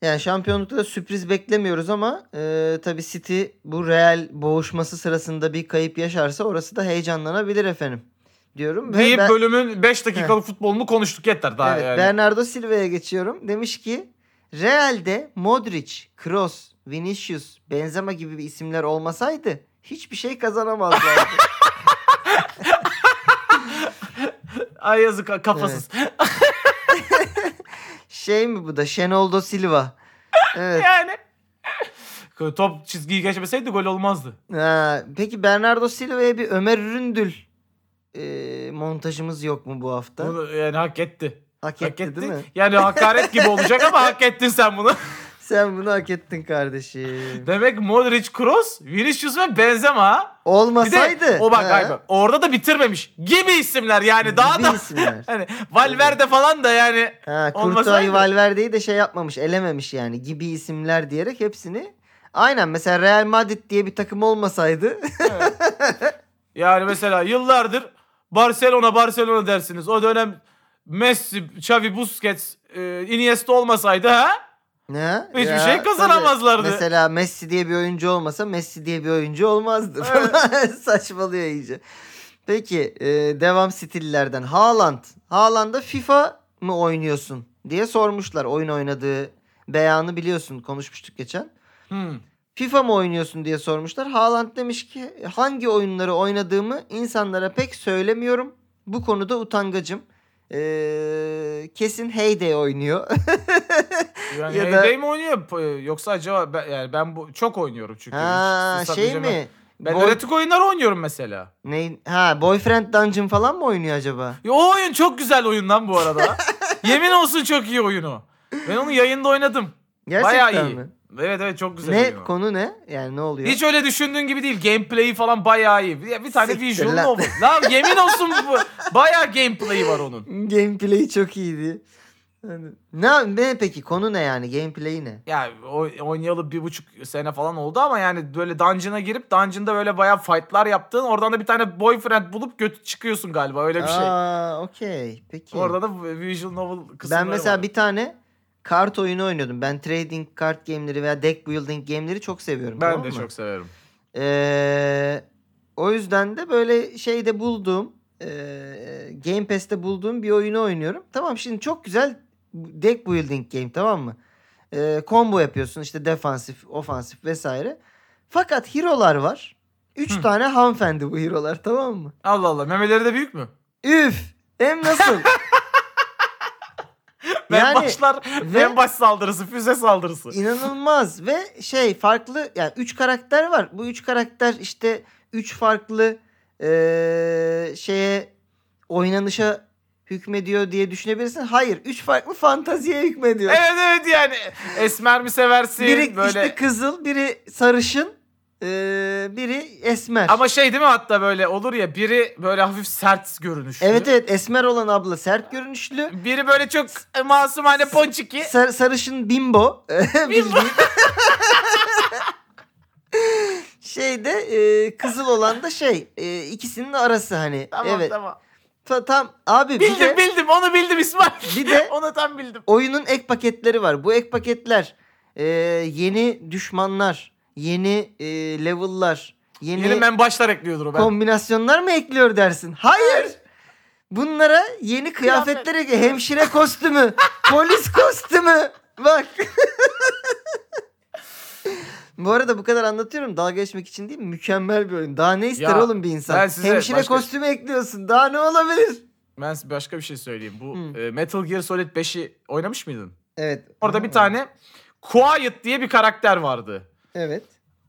Yani şampiyonlukta da sürpriz beklemiyoruz ama e, tabii City bu Real boğuşması sırasında bir kayıp yaşarsa orası da heyecanlanabilir efendim. Diyorum. Ve Deyip ben- bölümün 5 dakikalık futbolunu konuştuk yeter daha evet, yani. Bernardo Silva'ya geçiyorum. Demiş ki Real'de Modric, Kroos, Vinicius, Benzema gibi bir isimler olmasaydı hiçbir şey kazanamazlardı. [laughs] Ay yazık kafasız. Şey mi bu da Şenoldo Silva. Evet. [laughs] yani. Top çizgiyi geçmeseydi gol olmazdı. Ha, peki Bernardo Silva'ya bir Ömer Üründül e, montajımız yok mu bu hafta? Bunu yani hak etti. hak, Hak etti, etti. değil mi? Yani hakaret gibi olacak ama [laughs] hak ettin sen bunu. [laughs] Sen bunu hak ettin kardeşim. Demek Modric, Kroos, Vinicius ve Benzema. ha? Bir Olmasaydı. de o bak, ay bak, orada da bitirmemiş. Gibi isimler yani daha gibi da isimler. [laughs] hani Valverde falan da yani Ha, Olmasaydı. Valverde'yi de şey yapmamış, elememiş yani gibi isimler diyerek hepsini. Aynen mesela Real Madrid diye bir takım olmasaydı yani mesela yıllardır Barcelona Barcelona dersiniz. O dönem Messi, Xavi, Busquets, e, Iniesta olmasaydı ha? Ne? Hiçbir şey kazanamazlardı. tabii. Mesela Messi diye bir oyuncu olmasa Messi diye bir oyuncu olmazdı. [laughs] Saçmalıyor iyice. Peki e, devam stillerden. Haaland. Haaland'a FIFA mı oynuyorsun diye sormuşlar oyun oynadığı beyanı biliyorsun konuşmuştuk geçen. Hmm. FIFA mı oynuyorsun diye sormuşlar. Haaland demiş ki hangi oyunları oynadığımı insanlara pek söylemiyorum. Bu konuda utangacım. Ee, kesin Heyday oynuyor. [laughs] Yani Ya da- mi oynuyor yoksa acaba ben, yani ben bu çok oynuyorum çünkü. ha Hiç şey mi? Ben Boy- erotik oyunlar oynuyorum mesela. ne? Ha Boyfriend Dungeon falan mı oynuyor acaba? Ya, o oyun çok güzel oyun lan bu arada. [laughs] Yemin olsun çok iyi oyunu. Ben onu yayında oynadım. Gerçekten Bayağı iyi. mi? Evet evet çok güzel Ne oyun o. konu ne? Yani ne oluyor? Hiç öyle düşündüğün gibi değil. Gameplay'i falan bayağı iyi. Bir, bir tane Siktir visual novel. Lan yemin olsun bu. Bayağı gameplay'i var onun. [laughs] Gameplay çok iyiydi. Ne, ne peki konu ne yani? Gameplay ne? Ya o- oynayalı bir buçuk sene falan oldu ama yani böyle dungeon'a girip dungeon'da böyle bayağı fight'lar yaptığın oradan da bir tane boyfriend bulup götü çıkıyorsun galiba öyle bir şey. Aa, okey. Peki. Orada da visual novel kısımları Ben mesela var. bir tane kart oyunu oynuyordum. Ben trading kart game'leri veya deck building game'leri çok seviyorum. Ben tamam de mı? çok severim. Ee, o yüzden de böyle şeyde bulduğum e, Game Pass'te bulduğum bir oyunu oynuyorum. Tamam şimdi çok güzel deck building game tamam mı? Ee, combo yapıyorsun işte defansif, ofansif vesaire. Fakat hero'lar var. 3 Hı. tane hanımefendi bu hero'lar tamam mı? Allah Allah memeleri de büyük mü? Üf! Hem nasıl? [laughs] Ben Yani başlar ve- en baş saldırısı, füze saldırısı. İnanılmaz ve şey farklı yani 3 karakter var. Bu 3 karakter işte 3 farklı eee, şeye oynanışa hükmediyor diye düşünebilirsin. Hayır 3 farklı fantaziye hükmediyor. Evet evet yani esmer mi seversin biri böyle. işte kızıl, biri sarışın, eee, biri esmer. Ama şey değil mi hatta böyle olur ya biri böyle hafif sert görünüşlü. evet evet esmer olan abla sert görünüşlü. Biri böyle çok masum hani ponçiki. Sar- sarışın bimbo. [laughs] Bildiğin. [laughs] Şeyde e, kızıl olan da şey e, ikisinin arası hani. Tamam evet. tamam. Ta- tam abi bir Bildim de, bildim onu bildim İsmail. Bir de- [laughs] onu tam bildim. oyunun ek paketleri var. Bu ek paketler e, yeni düşmanlar, yeni e, level'lar, yeni, Yeni men başlar ekliyordur o ben. kombinasyonlar mı ekliyor dersin? Hayır. Bunlara yeni kıyafetler ekliyor. Hemşire kostümü, [laughs] polis kostümü. Bak. [laughs] Bu arada bu kadar anlatıyorum dalga geçmek için değil mükemmel bir oyun. Daha ne ister Ya, oğlum bir insan? size Hemşire başka- kostümü ekliyorsun. Daha ne olabilir? Ben size başka bir şey söyleyeyim. Bu Hı. e, Metal Gear Solid 5'i oynamış mıydın? Evet. Orada bir tane Quiet diye bir karakter vardı. Evet.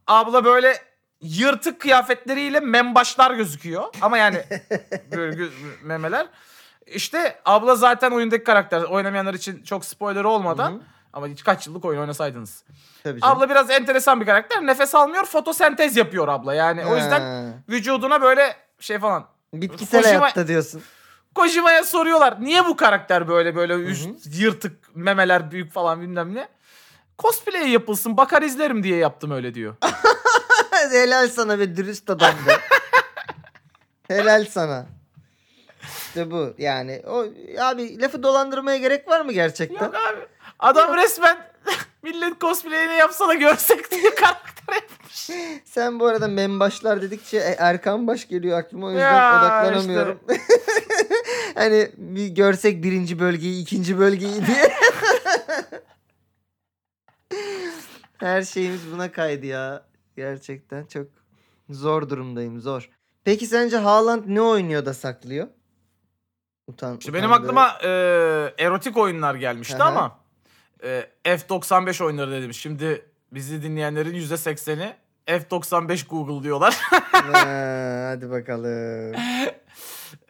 Abla böyle yırtık kıyafetleriyle membaşlar gözüküyor. Ama yani [laughs] böyle gö- memeler. İşte abla zaten oyundaki karakter. Oynamayanlar için çok spoiler olmadan. Hı hı. Ama hiç kaç yıllık oyun oynasaydınız. Tabii canım. Abla biraz enteresan bir karakter. Nefes almıyor, fotosentez yapıyor abla. Yani o yüzden Ha. vücuduna böyle şey falan. bitkisel Kojima- hayatta diyorsun. Kojima'ya soruyorlar. Niye bu karakter böyle böyle üst, yırtık, memeler büyük falan bilmem ne. Cosplay yapılsın, bakar izlerim diye yaptım öyle diyor. [laughs] Helal sana ve dürüst adam be. Helal sana. İşte bu yani. O abi lafı dolandırmaya gerek var mı gerçekten? Yok abi. Adam resmen [laughs] millet cosplay'ini yapsana görsek diye [laughs] karakter yapmış. Sen bu arada membaşlar dedikçe e, Erkan Baş geliyor aklıma o yüzden Ya odaklanamıyorum. [laughs] hani bir görsek birinci bölgeyi, ikinci bölgeyi diye. Her şeyimiz buna kaydı ya. Gerçekten çok zor durumdayım zor. Peki sence Haaland ne oynuyor da saklıyor? Utan, İşte benim aklıma e, erotik oyunlar gelmişti Aha. ama e, F95 oyunları dedim. Şimdi bizi dinleyenlerin %80'i F95 Google diyorlar. Ha, [laughs] [laughs] hadi bakalım.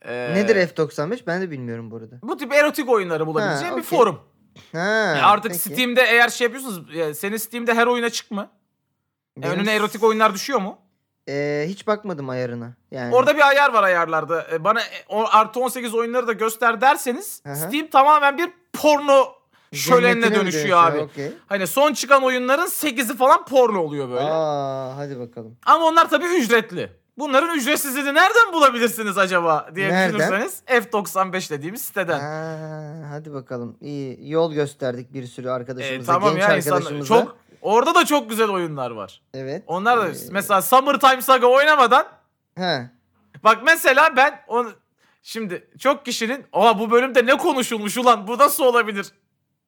E, Nedir F95? Ben de bilmiyorum bu arada. Bu tip erotik oyunları bulabileceğin Ha, bir okey. forum. Ha, artık peki. Steam'de eğer şey yapıyorsunuz, e, senin Steam'de her oyuna çık mı? Benim- önüne erotik oyunlar düşüyor mu? Ee, hiç bakmadım ayarına. Yani. Orada bir ayar var ayarlarda. E, Bana e, o artı 18 oyunları da göster derseniz Aha. Steam tamamen bir porno mi dönüşüyor abi. Okey. Hani son çıkan oyunların 8'i falan porno oluyor böyle. Aa, hadi bakalım. Ama onlar tabii ücretli. Bunların ücretsizliğini nereden bulabilirsiniz acaba diye Nereden? düşünürseniz F95 dediğimiz siteden. Aa, hadi bakalım. İyi yol gösterdik bir sürü E, arkadaşımıza, tamam genç ya arkadaşımıza. çok orada da çok güzel oyunlar var. Evet. Onlar da Ee, mesela Summertime Saga oynamadan He. bak mesela ben onu şimdi çok kişinin aa bu bölümde ne konuşulmuş ulan bu nasıl olabilir?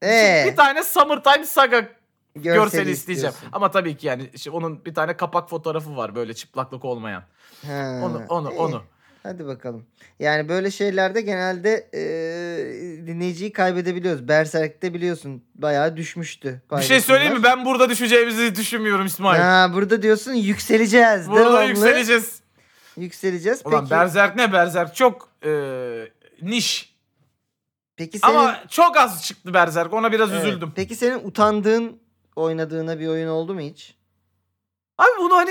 Ee, Bir tane Summertime Saga görseli görseli isteyeceğim. istiyorsun. Ama tabii ki yani işte onun bir tane kapak fotoğrafı var böyle çıplaklık olmayan. He, Onu onu iyi. onu. Hadi bakalım. Yani böyle şeylerde genelde e, dinleyiciyi kaybedebiliyoruz. Berserk'te biliyorsun bayağı düşmüştü. Bir şey söyleyeyim mi? Ben burada düşeceğimizi düşünmüyorum İsmail. Ha, burada diyorsun yükseleceğiz. Burada devamlı yükseleceğiz. Yükseleceğiz. Ulan Peki, Berserk ne Berserk çok e, niş. Peki senin, Ama çok az çıktı Berserk ona biraz Evet. üzüldüm. Peki senin utandığın oynadığına bir oyun oldu mu hiç? Abi bunu hani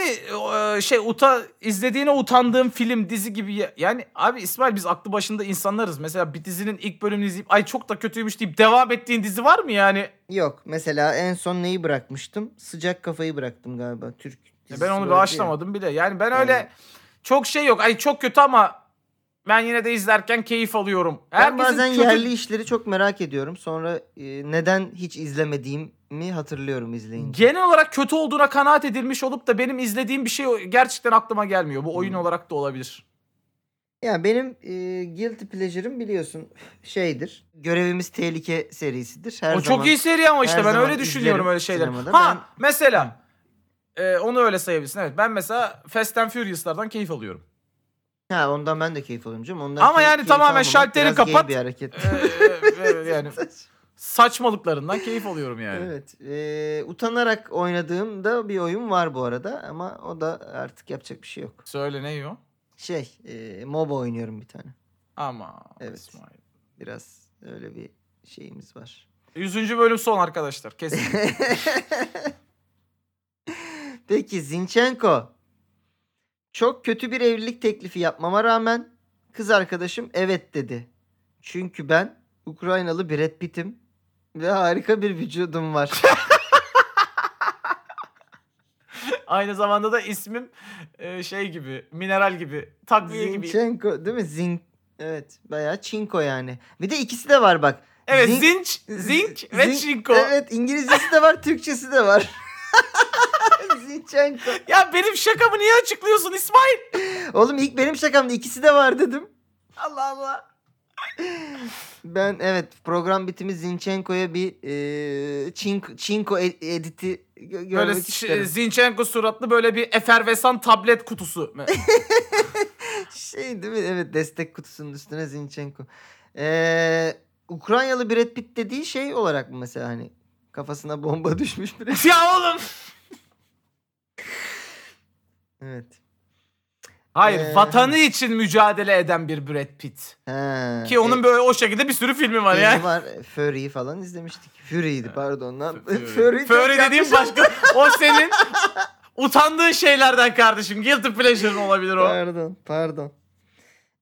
e, şey uta izlediğine utandığım film dizi gibi ya- yani abi İsmail biz aklı başında insanlarız. Mesela bir dizinin ilk bölümünü izleyip ay çok da kötüymüş deyip devam ettiğin dizi var mı yani? Yok. Mesela en son neyi bırakmıştım? Sıcak kafayı bıraktım galiba. Türk E dizisi Ben onu vardı ya. bağışlamadım bile. Yani ben öyle Yani- çok şey yok. Ay çok kötü ama ben yine de izlerken keyif alıyorum. Ben Herkesin bazen kötü- yerli işleri çok merak ediyorum. Sonra e, neden hiç izlemediğimi hatırlıyorum izleyince. genel olarak kötü olduğuna kanaat edilmiş olup da benim izlediğim bir şey gerçekten aklıma gelmiyor. Bu oyun Hmm. olarak da olabilir. Ya benim e, guilty pleasure'ım biliyorsun şeydir. Görevimiz Tehlike serisidir. Her o zaman çok iyi seri ama işte ben öyle düşünüyorum öyle şeyler. Ha Ben- mesela e, onu öyle sayabilirsin. Evet ben mesela Fast and Furious'lardan keyif alıyorum. Ha ondan ben de keyif alıyorum canım. Ondan Ama key- yani keyif tamamen almamak şalteri biraz gay kapat. bir hareket. Ee, [laughs] yani saçmalıklarından keyif alıyorum yani. Evet. e, utanarak oynadığım da bir oyun var bu arada ama o da artık yapacak bir şey yok. Söyle ne o? Şey, e, MOBA oynuyorum bir tane. Ama Evet. İsmail. Biraz öyle bir şeyimiz var. 100. bölüm son arkadaşlar kesin. [laughs] Peki Zinchenko. Çok kötü bir evlilik teklifi yapmama rağmen kız arkadaşım evet dedi. Çünkü ben Ukraynalı Brad Pitt'im ve harika bir vücudum var. [laughs] Aynı zamanda da ismim e, şey gibi, mineral gibi, takviye gibi. Zinchenko değil mi? Zin Evet bayağı çinko yani. Bir de ikisi de var bak. Evet, zinç, zink ve Zin- çinko. Evet İngilizcesi de var Türkçesi de var. Zinchenko. [laughs] Ya benim şakamı niye açıklıyorsun İsmail? Oğlum ilk benim şakamda ikisi de var dedim. Allah Allah. Ben evet program bitimi Zinchenko'ya bir e, çink, çinko e- editi gö- görmek Böyle isterim. Zinchenko suratlı böyle bir efervesan tablet kutusu. [laughs] Şey değil mi? Evet destek kutusunun üstüne Zinchenko. Ee, Ukraynalı Brad Pitt dediği şey olarak mı mesela hani kafasına bomba [laughs] düşmüş Brad ya oğlum. Evet. Hayır, Ee, vatanı için mücadele eden bir Brad Pitt. Ha, Ki onun böyle o şekilde bir sürü filmi var e, yani. var. Fury falan izlemiştik. Fury'ydi pardon lan. Fury, [laughs] Fury, dediğim başka. [laughs] O senin utandığın şeylerden kardeşim. Guilty pleasure'ın olabilir o. Pardon, pardon.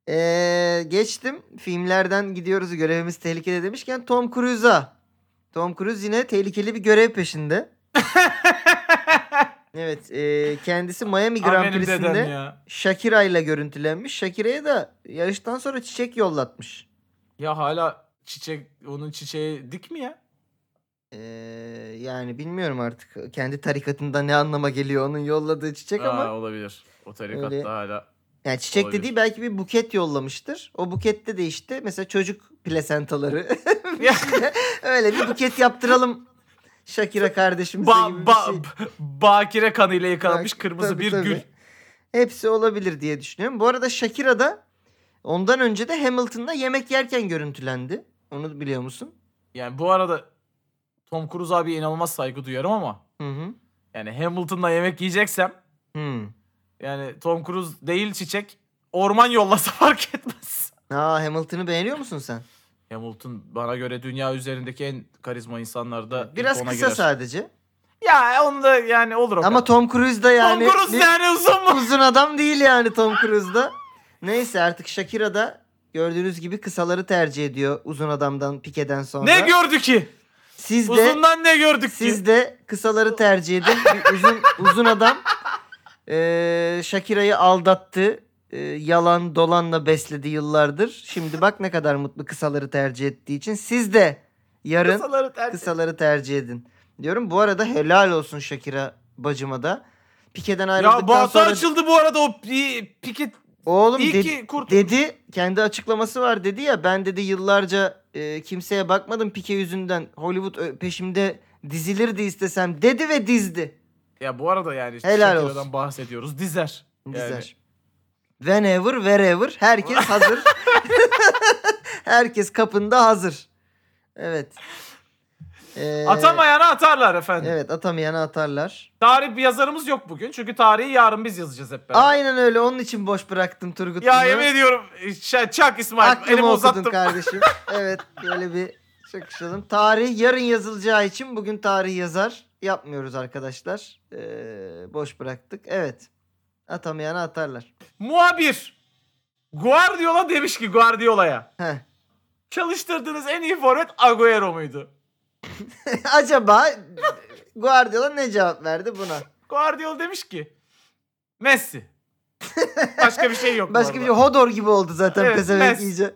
Ee, geçtim. Filmlerden gidiyoruz. Görevimiz tehlikede demişken Tom Cruise'a. Tom Cruise yine tehlikeli bir görev peşinde. [laughs] evet, e, kendisi Miami Grand benim dedem Prix'sinde ya. Shakira ile görüntülenmiş. Shakira'ya da yarıştan sonra çiçek yollatmış. Ya hala çiçek, onun çiçeği dik mi ya? Ee, yani bilmiyorum artık kendi tarikatında ne anlama geliyor onun yolladığı çiçek ama Aa, olabilir. O tarikatta Öyle- hala. Yani çiçek Olabilir. dediği belki bir buket yollamıştır. O bukette de işte mesela çocuk plasentaları. [laughs] [laughs] Öyle bir buket yaptıralım Shakira kardeşimize ba, gibi bir ba, şey. bakire kanıyla yıkanmış Bak, kırmızı tabii, bir tabii. gül. Hepsi olabilir diye düşünüyorum. Bu arada Shakira da ondan önce de Hamilton'da yemek yerken görüntülendi. Onu biliyor musun? Yani bu arada Tom Cruise abiye inanılmaz saygı duyuyorum ama Hı hı. yani Hamilton'la yemek yiyeceksem Hmm. yani Tom Cruise değil çiçek orman yollasa fark etmez. Aa Hamilton'ı beğeniyor musun sen? Hamilton bana göre dünya üzerindeki en karizma insanlarda Biraz kısa girer. sadece. Ya onu da yani olur o Ama kadar. Tom Cruise da yani Tom Cruise bir- yani uzun mu? uzun adam değil yani Tom Cruise da. Neyse artık Shakira da gördüğünüz gibi kısaları tercih ediyor uzun adamdan Pike'den sonra. Ne gördü ki? Siz de Uzundan ne gördük ki? siz de kısaları tercih edin. Bir uzun uzun adam eee Shakira'yı aldattı. Eee, yalan dolanla besledi yıllardır. Şimdi bak ne kadar mutlu kısaları tercih ettiği için. Siz de yarın Kısaları tercih- kısaları tercih edin. Diyorum bu arada helal olsun Shakira bacıma da. Pike'den Ya ayrıldıktan Batı sonra açıldı bu arada o pi- piket Oğlum İyi de- ki kurtulduk. dedi kendi açıklaması var dedi ya ben dedi yıllarca e, kimseye bakmadım Pike yüzünden Hollywood ö- peşimde dizilirdi istesem dedi ve dizdi. Ya bu arada yani Helal Shakira'dan olsun. bahsediyoruz. Dizer. Yani. Dizer. Whenever wherever herkes hazır. [laughs] herkes kapında hazır. Evet. Ee, Atamayana atarlar efendim. Evet atamayana atarlar. Tarih bir yazarımız yok bugün. Çünkü tarihi yarın biz yazacağız hep beraber. Aynen öyle onun için boş bıraktım Turgut. Ya yemin ediyorum ş- çak İsmail. Aklımı Elimi uzattım. kardeşim. [laughs] evet böyle bir çakışalım. Tarih yarın yazılacağı için bugün tarih yazar yapmıyoruz arkadaşlar. Ee, boş bıraktık. Evet. Atamayana atarlar. Muhabir. Guardiola demiş ki Guardiola'ya. Heh. Çalıştırdığınız en iyi forvet Agüero muydu? [laughs] Acaba Guardiola ne cevap verdi buna? Guardiola demiş ki Messi. Başka bir şey yok. [laughs] Başka bir şey Hodor gibi oldu zaten Evet, pezevenk iyice.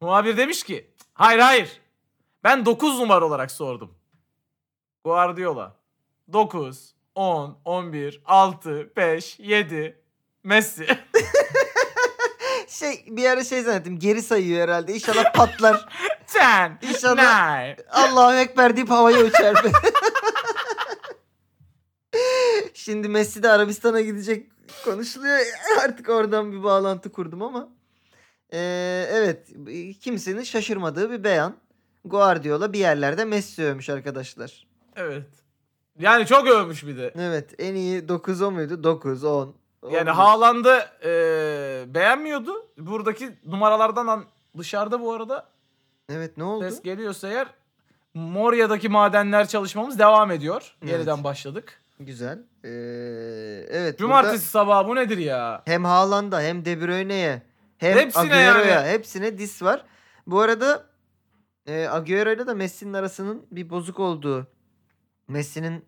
Muhabir demiş ki hayır hayır. Ben 9 numara olarak sordum. Guardiola. 9, 10, 11, 6, 5, 7. Messi. [laughs] Şey bir ara şey zannettim geri sayıyor herhalde. İnşallah patlar. [laughs] 10, İnşallah- 9. Allahu Ekber deyip havaya uçar. [laughs] Şimdi Messi de Arabistan'a gidecek konuşuluyor. Artık oradan bir bağlantı kurdum ama. Ee, evet kimsenin şaşırmadığı bir beyan. Guardiola bir yerlerde Messi övmüş arkadaşlar. Evet. Yani çok övmüş bir de. Evet en iyi 9 o muydu? 9, 10. Yani Haaland'ı e, beğenmiyordu. Buradaki numaralardan an- dışarıda bu arada Evet ne oldu? ses geliyorsa eğer Moria'daki madenler çalışmamız devam ediyor. Evet. Yeniden başladık. Güzel. Ee, evet. Cumartesi burada sabahı bu nedir ya? hem Haaland'a hem De Bruyne'ye hem Hepsine Agüero'ya yani. hepsine dis var. Bu arada e, Agüero'yla da Messi'nin arasının bir bozuk olduğu Messi'nin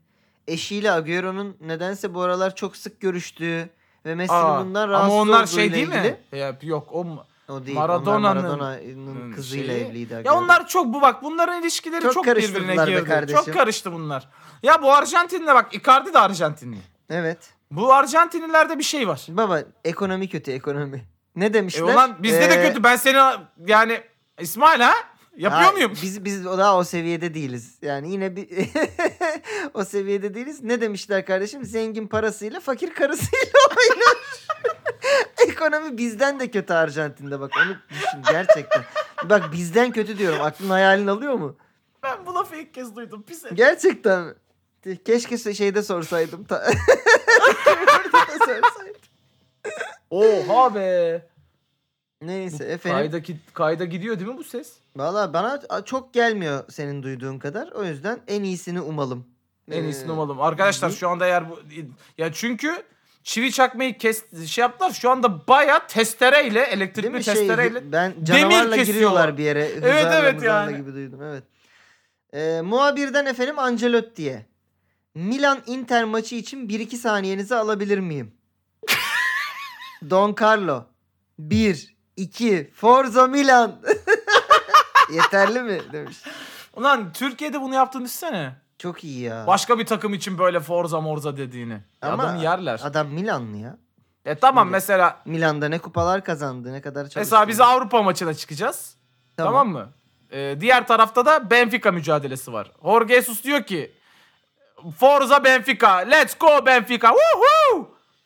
eşiyle Agüero'nun nedense bu aralar çok sık görüştüğü ve Messi'nin Aa, bundan rahatsız ama onlar şey değil ilgili. mi? Ya, yok o O değil. Maradona'nın, Onlar Maradona'nın ım, kızıyla şeyi. evliydi. Ya Agüero. onlar çok bu bak bunların ilişkileri Çok çok, birbirine girdi. kardeşim. Çok karıştı bunlar. Ya bu Arjantin'le bak Icardi de Arjantinli. Evet. Bu Arjantinlilerde bir şey var. Baba ekonomi kötü ekonomi. Ne E demişler? ulan bizde de Ee, kötü. Ben seni yani İsmail ha? Yapıyor ha, muyum? Biz biz o daha o seviyede değiliz. Yani yine bir [laughs] o seviyede değiliz. Ne demişler kardeşim? Zengin parasıyla fakir karısıyla [laughs] oynar. [laughs] ekonomi bizden de kötü Arjantin'de bak onu düşün gerçekten. Bak bizden kötü diyorum. Aklın hayalin alıyor mu? Ben bu lafı ilk kez duydum. Pis herif. Gerçekten? Keşke şeyde sorsaydım. Ta- sorsaydım. Oha be. Neyse efendim. Kayda, kayda gidiyor değil mi bu ses? Valla bana çok gelmiyor senin duyduğun kadar. O yüzden en iyisini umalım. En Ee, iyisini umalım. Arkadaşlar şu anda eğer bu ya çünkü çivi çakmayı kes şey yaptılar. Şu anda baya testereyle Değil elektrikli mi şey testereyle ben canavarla kesiyorlar. giriyorlar bir yere. Evet, hızarla evet yani. gibi duydum evet. Ee, muhabirden efendim Ancelotti'ye. Milan Inter maçı için 1-2 saniyenizi alabilir miyim? [laughs] Don Carlo. 1 2 Forza Milan. [laughs] Yeterli mi demiş. Ulan Türkiye'de bunu yaptığını düşünsene. Çok iyi ya. Başka bir takım için böyle forza morza dediğini. Ama Adamı yerler. Adam Milanlı ya. E tamam Milan. mesela Milan'da ne kupalar kazandı, ne kadar çalıştı. mesela biz Avrupa maçına çıkacağız. Tamam, mı? Ee, diğer tarafta da Benfica mücadelesi var. Jorge Jesus diyor ki Forza Benfica. Let's go Benfica. Woohoo!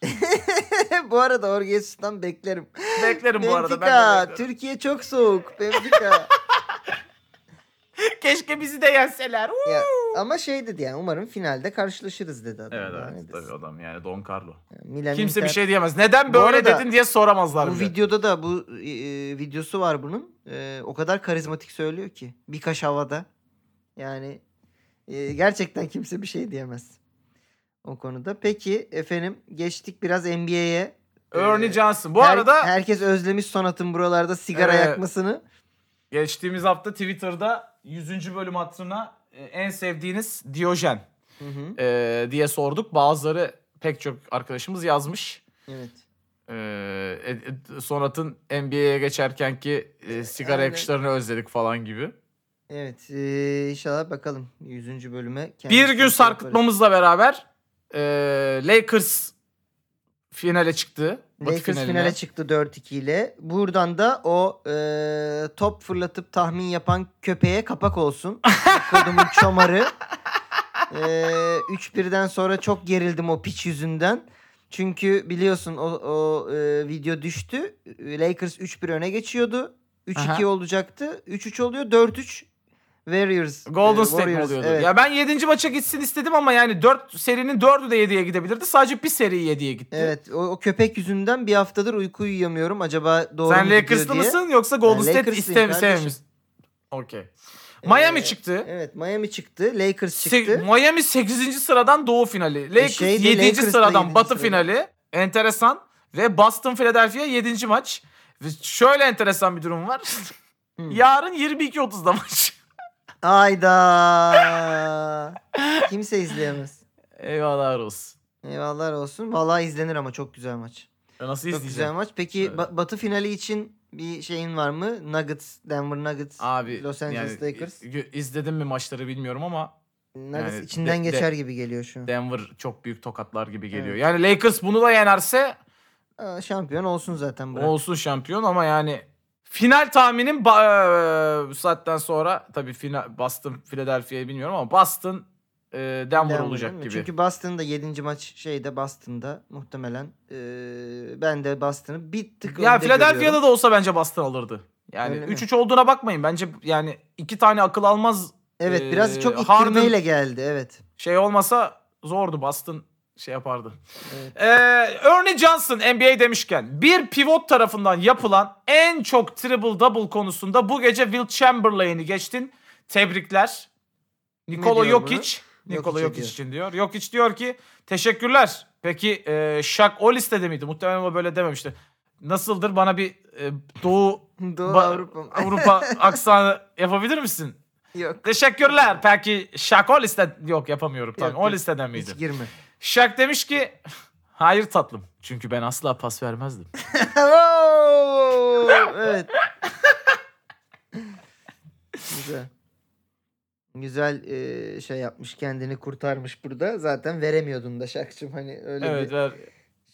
[laughs] bu arada Jorge Jesus'tan beklerim. Beklerim bu arada. Ben de Benfica, beklerim. Türkiye çok soğuk. Benfica. [laughs] Keşke bizi de yenseler. Woo! ya, ama şey dedi yani umarım finalde karşılaşırız dedi adam. Evet evet desin? tabii adam yani Don Carlo. Milan Kimse Inter- bir şey diyemez. Neden böyle arada dedin diye soramazlar Bu bile. videoda da bu e, e, videosu var bunun. E, o kadar karizmatik söylüyor ki. Bir kaş havada. Yani e, gerçekten kimse bir şey diyemez. O konuda. Peki efendim geçtik biraz NBA'ye. Ernie Ee, Johnson. Bu Her- arada herkes özlemiş Sonat'ın buralarda sigara Evet. yakmasını. geçtiğimiz hafta Twitter'da 100. bölüm hatırına e, en sevdiğiniz Diyojen Hı hı. e, diye sorduk. Bazıları pek çok arkadaşımız yazmış. Evet. E, e, e, Sonat'ın NBA'ye geçerkenki e, sigara Aynen. yakışlarını özledik falan gibi. Evet. e, inşallah bakalım 100. bölüme. Bir gün sarkıtmamızla beraber e, Lakers finale çıktı. Lakers finaline. finale çıktı 4-2 ile. Buradan da o e, top fırlatıp tahmin yapan köpeğe kapak olsun. [laughs] Kodumun çomarı. E, 3-1'den sonra çok gerildim o piç yüzünden. Çünkü biliyorsun o, o e, video düştü. Lakers 3-1 öne geçiyordu. 3-2 Aha. olacaktı. 3-3 oluyor. 4-3 Warriors. Golden e, State mi Warriors, oluyordu? Evet. Ya ben 7. maça gitsin istedim ama yani 4 serinin 4'ü de 7'ye gidebilirdi. Sadece bir seri 7'ye gitti. Evet o, o köpek yüzünden bir haftadır uyku uyuyamıyorum. Acaba doğru Sen mu Lakers'lı mısın yoksa Golden Ben State Lakers'lıyım istem kardeşim. sevmiş? Okey. Miami Ee, çıktı. Evet Miami çıktı. Lakers Se- çıktı. Miami 8. sıradan doğu finali. Lakers şeydi, 7. Lakers da sıradan yedinci batı sırada. finali. Enteresan. Ve Boston Philadelphia 7. maç. Şöyle enteresan bir durum var. Hı. Yarın 22.30'da maç. Ayda. Kimse izleyemez. Eyvallah olsun. Eyvallah olsun. Vallahi izlenir ama çok güzel maç. Ya Nasıl Çok güzel izleyeceğim? maç. Peki Evet. ba- Batı finali için bir şeyin var mı? Nuggets, Denver Nuggets, Abi Los Angeles yani, Lakers. i- izledim mi maçları bilmiyorum ama Nuggets yani içinden de- de- geçer gibi geliyor şu an. Denver çok büyük tokatlar gibi geliyor. Evet. Yani Lakers bunu da yenerse Aa, şampiyon olsun zaten bırak. olsun şampiyon ama yani final tahminim ba- eee, bu saatten sonra tabii final Boston Philadelphia'yı bilmiyorum ama Boston eee, Denver, Denver olacak gibi. Çünkü Boston'da 7. maç şeyde Boston'da muhtemelen. Ee, ben de Boston'ı bir tık ya önde Philadelphia'da görüyorum. da olsa bence Boston alırdı. Yani Öyle mi? 3-3 olduğuna bakmayın. Bence yani iki tane akıl almaz Evet biraz Ee, çok Harden- ittirmeyle geldi evet. şey olmasa zordu. Boston şey yapardı. Evet. Ee, Ernie Johnson NBA demişken bir pivot tarafından yapılan en çok triple double konusunda bu gece Will Chamberlain'i geçtin. Tebrikler. Nikola Jokic. Nikola Jokic için diyor. Jokic diyor ki teşekkürler. Peki e, Shaq o listede miydi? Muhtemelen o böyle dememişti. Nasıldır bana bir e, Doğu [laughs] Doğu Avrupa. Avrupa [laughs] aksanı yapabilir misin? Yok. Teşekkürler. Peki Şak o liste... Yok yapamıyorum. Tamam. Yok, o yok. listeden miydi? Hiç girme. Şak demiş ki hayır tatlım. Çünkü ben asla pas vermezdim. [laughs] Evet. Güzel. Güzel e, şey yapmış kendini kurtarmış burada. Zaten veremiyordun da Şakçım hani öyle evet. bir ver.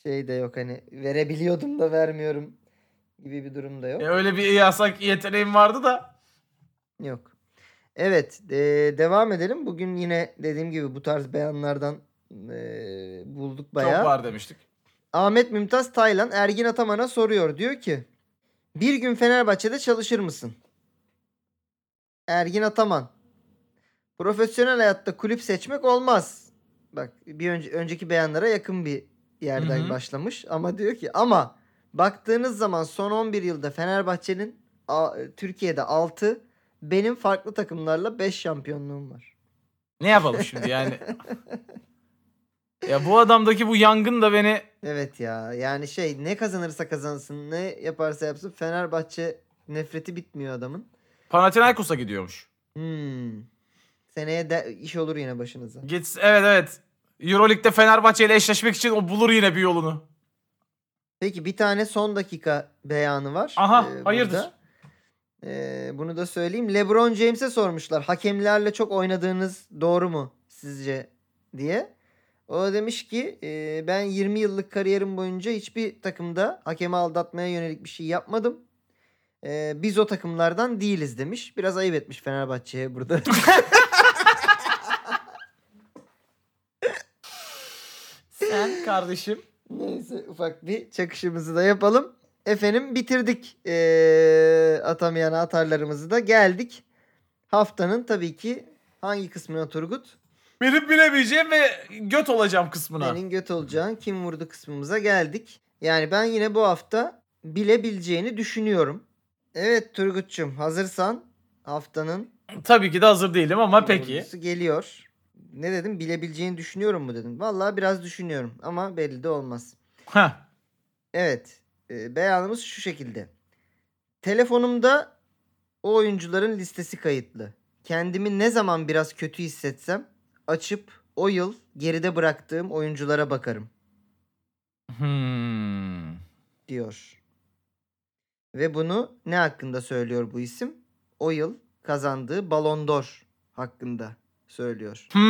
şey de yok hani verebiliyordum da vermiyorum gibi bir durum da yok. E, öyle bir yasak yeteneğim vardı da. Yok. Evet, e, devam edelim. Bugün yine dediğim gibi bu tarz beyanlardan e, bulduk bayağı. Çok var demiştik. Ahmet Mümtaz Taylan Ergin Ataman'a soruyor. Diyor ki bir gün Fenerbahçe'de çalışır mısın? Ergin Ataman. Profesyonel hayatta kulüp seçmek olmaz. Bak bir önce, önceki beyanlara yakın bir yerden Hı hı. başlamış. Ama diyor ki ama baktığınız zaman son 11 yılda Fenerbahçe'nin Türkiye'de 6 benim farklı takımlarla 5 şampiyonluğum var. Ne yapalım şimdi yani? [laughs] ya bu adamdaki bu yangın da beni Evet ya yani şey ne kazanırsa kazansın ne yaparsa yapsın Fenerbahçe nefreti bitmiyor adamın. Panathinaikos'a gidiyormuş. Hmm. Seneye de iş olur yine başınıza. Git evet evet. Euroleague'de Fenerbahçe ile eşleşmek için o bulur yine bir yolunu. Peki bir tane son dakika beyanı var. Aha, ee, hayırdır? burada. Ee, bunu da söyleyeyim. LeBron James'e sormuşlar. Hakemlerle çok oynadığınız doğru mu sizce diye. O da demiş ki "Ee, ben 20 yıllık kariyerim boyunca hiçbir takımda hakemi aldatmaya yönelik bir şey yapmadım. Ee, biz o takımlardan değiliz demiş. Biraz ayıp etmiş Fenerbahçe'ye burada. [laughs] Sen kardeşim. Neyse ufak bir çakışımızı da yapalım. Efendim bitirdik ee, atamayan atarlarımızı da geldik. Haftanın tabii ki hangi kısmına Turgut? Benim bilemeyeceğim ve göt olacağım kısmına. Senin göt olacağın kim vurdu kısmımıza geldik. Yani ben yine bu hafta bilebileceğini düşünüyorum. Evet Turgut'cum hazırsan haftanın Tabii ki de hazır değilim ama peki. geliyor. Ne dedim bilebileceğini düşünüyorum mu dedim. Vallahi biraz düşünüyorum ama belli de olmaz. Heh. Evet. e, beyanımız şu şekilde. Telefonumda o oyuncuların listesi kayıtlı. Kendimi ne zaman biraz kötü hissetsem açıp o yıl geride bıraktığım oyunculara bakarım Hmm. diyor. Ve bunu ne hakkında söylüyor bu isim? O yıl kazandığı Ballon d'Or hakkında söylüyor. Hmm.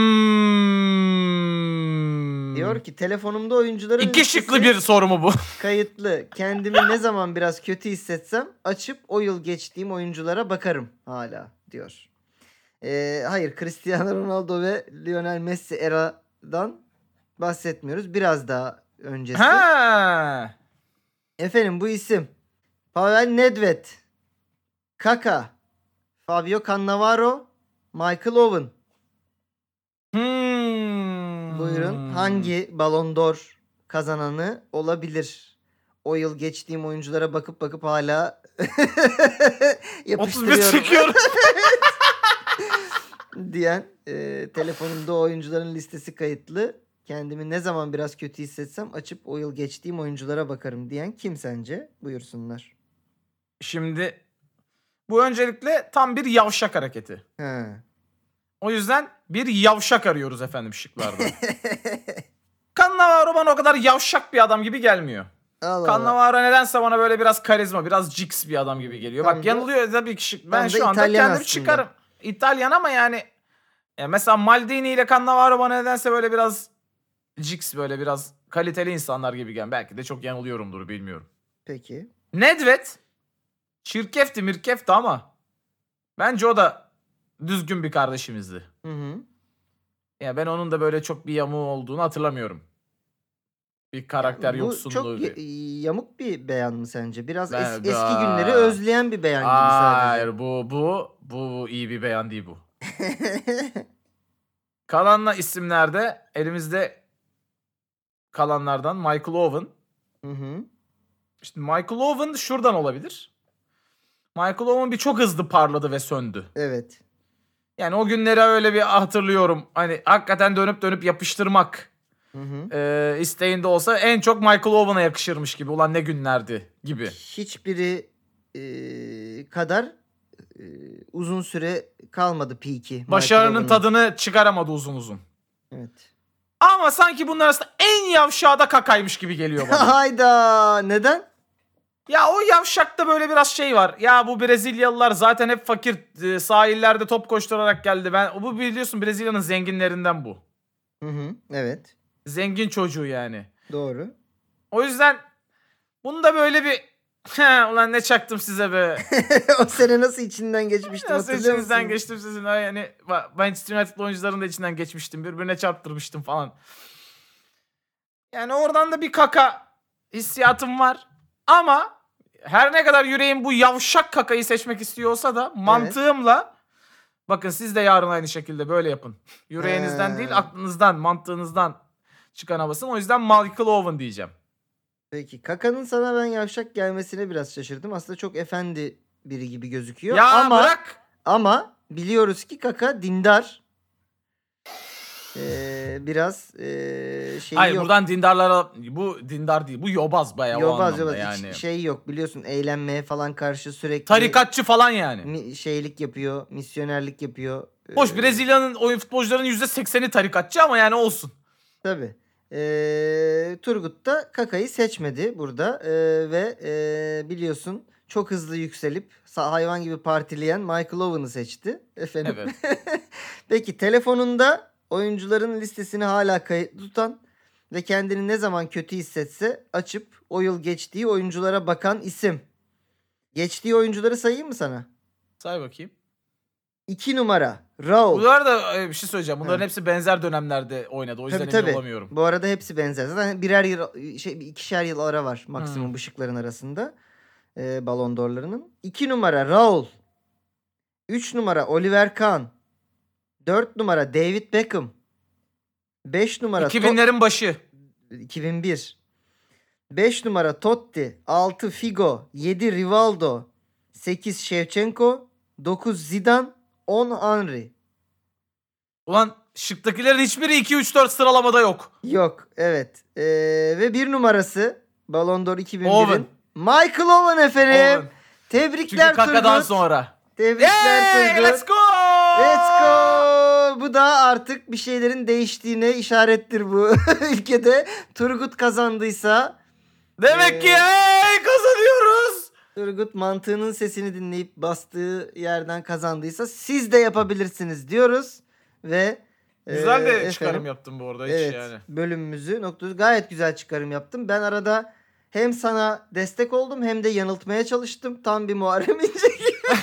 Diyor ki telefonumda oyuncuların İki şıklı bir soru mu bu? [laughs] kayıtlı. Kendimi ne zaman biraz kötü hissetsem açıp o yıl geçtiğim oyunculara bakarım hala diyor. Ee, hayır Cristiano Ronaldo ve Lionel Messi eradan bahsetmiyoruz. Biraz daha öncesi. ha. Efendim bu isim Pavel Nedved, Kaka, Fabio Cannavaro, Michael Owen. Hmm. Buyurun hangi Ballon d'Or kazananı olabilir? O yıl geçtiğim oyunculara bakıp bakıp hala [laughs] 31 yapıştırıyorum çekiyorum. [laughs] diyen e, telefonumda oyuncuların listesi kayıtlı. Kendimi ne zaman biraz kötü hissetsem açıp o yıl geçtiğim oyunculara bakarım diyen kim sence? Buyursunlar. Şimdi bu öncelikle tam bir yavşak hareketi. Ha. O yüzden bir yavşak arıyoruz efendim şıklarda. [laughs] Cannavaro bana o kadar yavşak bir adam gibi gelmiyor. Allah. Cannavaro nedense bana böyle biraz karizma, biraz jigs bir adam gibi geliyor. Tam Bak da- yanılıyor tabii ki şık. Ben da şu anda İtalyan kendim aslında. çıkarım. İtalyan ama yani ya mesela Maldini ile Cannavaro bana nedense böyle biraz jigs böyle biraz kaliteli insanlar gibi gelen. Belki de çok yanılıyorumdur bilmiyorum. Peki. Nedved çirkefti mirkefti ama bence o da düzgün bir kardeşimizdi. Hı hı. Ya ben onun da böyle çok bir yamuğu olduğunu hatırlamıyorum. Bir karakter Bu yoksunluğu. çok bir- y- yamuk bir beyan mı sence? Biraz Ben- es- eski Aa. günleri özleyen bir beyan gibi sadece. Hayır bu bu bu iyi bir beyan değil bu. [laughs] Kalanla isimlerde elimizde kalanlardan Michael Owen. Hı hı. İşte Michael Owen şuradan olabilir. Michael Owen bir çok hızlı parladı ve söndü. Evet. Yani o günleri öyle bir hatırlıyorum. Hani hakikaten dönüp dönüp yapıştırmak Hı hı. e, isteğinde olsa en çok Michael Owen'a yakışırmış gibi. Ulan ne günlerdi gibi. Hiçbiri e, kadar e, uzun süre kalmadı P2. Başarının tadını çıkaramadı uzun uzun. Evet. Ama sanki bunlar arasında en yavşağı da kakaymış gibi geliyor bana. [laughs] Hayda. Neden? ya o yavşakta böyle biraz şey var. Ya bu Brezilyalılar zaten hep fakir e, sahillerde top koşturarak geldi. Ben bu biliyorsun Brezilya'nın zenginlerinden bu. Hı hı. Evet. Zengin çocuğu yani. Doğru. O yüzden bunu da böyle bir "He, ulan ne çaktım size be. [laughs] o sene nasıl içinden geçmiştim Nasıl hatırlıyor musun? içinizden geçtim sizin ha yani ba- Manchester United oyuncuların da içinden geçmiştim. Birbirine çarptırmıştım falan. Yani oradan da bir kaka hissiyatım var. Ama her ne kadar yüreğim bu yavşak kakayı seçmek istiyor olsa da mantığımla bakın siz de yarın aynı şekilde böyle yapın. Yüreğinizden He. değil aklınızdan, mantığınızdan çıkan havasın. O yüzden Michael Owen diyeceğim. Peki Kaka'nın sana ben yavşak gelmesine biraz şaşırdım. Aslında çok efendi biri gibi gözüküyor. Ya ama bırak. ama biliyoruz ki Kaka dindar. Ee, biraz ee, şeyi Hayır yok. buradan dindarlara bu dindar değil. Bu yobaz bayağı o Yobaz anlamda yobaz yani. hiç şey yok biliyorsun eğlenmeye falan karşı sürekli Tarikatçı falan yani. mi- şeylik yapıyor, misyonerlik yapıyor. Hoş Ee, Brezilya'nın oyun futbolcularının %80'i tarikatçı ama yani olsun. Tabii. Ee, Turgut da Kaka'yı seçmedi burada Ee, ve ee, biliyorsun çok hızlı yükselip hayvan gibi partileyen Michael Owen'ı seçti. Efendim. Evet. [laughs] Peki telefonunda oyuncuların listesini hala kayıtlı tutan ve kendini ne zaman kötü hissetse açıp o yıl geçtiği oyunculara bakan isim. Geçtiği oyuncuları sayayım mı sana? Say bakayım. 2 numara Raul. Bunlar da e, bir şey söyleyeceğim. Bunların Ha. hepsi benzer dönemlerde oynadı. O yüzden Tabii emin tabii. olamıyorum. Bu arada hepsi benzer. Zaten birer yıl şey ikişer yıl ara var maksimum Hmm. bu şıkların arasında. E, Ballon d'Or'larının. 2 numara Raul. 3 numara Oliver Kahn. 4 numara David Beckham. 5 numara To- 2000'lerin başı. 2001. 5 numara Totti, 6 Figo, 7 Rivaldo, 8 Shevchenko, 9 Zidane, 10 Henry. Ulan şıktakilerin hiçbiri 2-3-4 sıralamada yok. Yok evet. Ee, ve bir numarası Ballon d'Or 2001'in Owen. Michael Owen efendim. Owen. Tebrikler Çünkü kakadan Turgut. sonra. Tebrikler Hey, Turgut. let's go! Let's go. Bu da artık bir şeylerin değiştiğine işarettir bu [laughs] ülkede. Turgut kazandıysa Demek ki Ee, hey, kazanıyoruz. Turgut mantığının sesini dinleyip bastığı yerden kazandıysa siz de yapabilirsiniz diyoruz ve Güzel e, de efendim, çıkarım yaptım bu arada hiç Evet yani. bölümümüzü noktası gayet güzel çıkarım yaptım. Ben arada hem sana destek oldum hem de yanıltmaya çalıştım. Tam bir Muharrem İnce gibi. [laughs]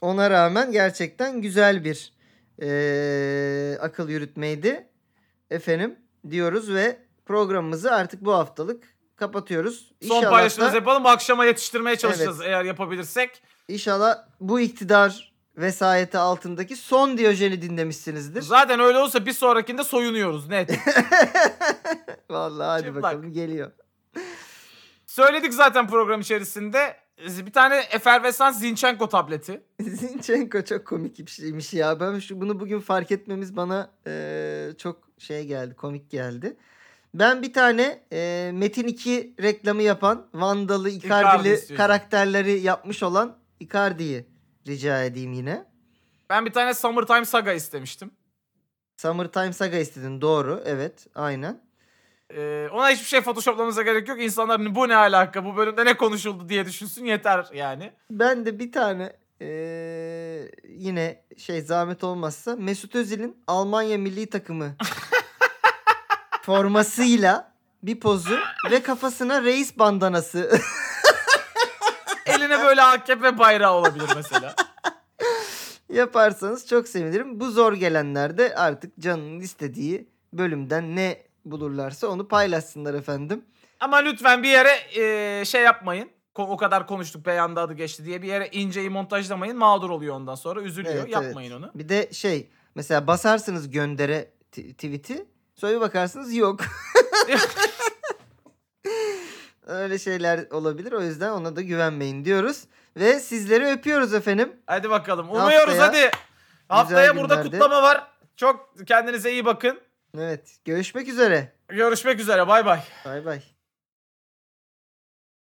Ona rağmen gerçekten güzel bir eee, akıl yürütmeydi. Efendim diyoruz ve programımızı artık bu haftalık kapatıyoruz. Son İnşallah paylaşımımızı da- yapalım. Akşama yetiştirmeye çalışacağız eğer yapabilirsek. İnşallah bu iktidar vesayeti altındaki son Diyojen'i dinlemişsinizdir. Zaten öyle olsa bir sonrakinde soyunuyoruz net. [laughs] Vallahi hadi Çıplak. bakalım geliyor. Söyledik zaten program içerisinde. Bir tane efervesans Zinchenko tableti. [laughs] Zinchenko çok komik bir şeymiş ya. Ben şu bunu bugün fark etmemiz bana eee, çok şey geldi, komik geldi. Ben bir tane eee, Metin 2 reklamı yapan Vandalı, Icardi Icardi'li istiyorsun. karakterleri yapmış olan Icardi'yi rica edeyim yine. Ben bir tane Summertime Saga istemiştim. Summertime Saga istedin doğru. Evet aynen. Ee, ona hiçbir şey photoshoplamamıza gerek yok. İnsanlar bu ne alaka bu bölümde ne konuşuldu diye düşünsün yeter yani. Ben de bir tane eee, yine şey zahmet olmazsa Mesut Özil'in Almanya milli takımı [laughs] formasıyla bir pozu ve kafasına reis bandanası [laughs] Eline böyle AKP bayrağı olabilir mesela. yaparsanız çok sevinirim. Bu zor gelenler de artık canının istediği bölümden ne bulurlarsa onu paylaşsınlar efendim. Ama lütfen bir yere e, şey yapmayın. O kadar konuştuk beyanda adı geçti diye bir yere inceyi montajlamayın. Mağdur oluyor ondan sonra. Üzülüyor. Evet, Yapmayın evet. onu. Bir de şey mesela basarsınız göndere tweet'i sonra bir bakarsınız yok. [laughs] Öyle şeyler olabilir o yüzden ona da güvenmeyin diyoruz. Ve sizleri öpüyoruz efendim. Hadi bakalım. Umuyoruz Haftaya- hadi. Haftaya burada günlerde. kutlama var. Çok kendinize iyi bakın. Evet görüşmek üzere. Görüşmek üzere. Bay bay. Bay bay.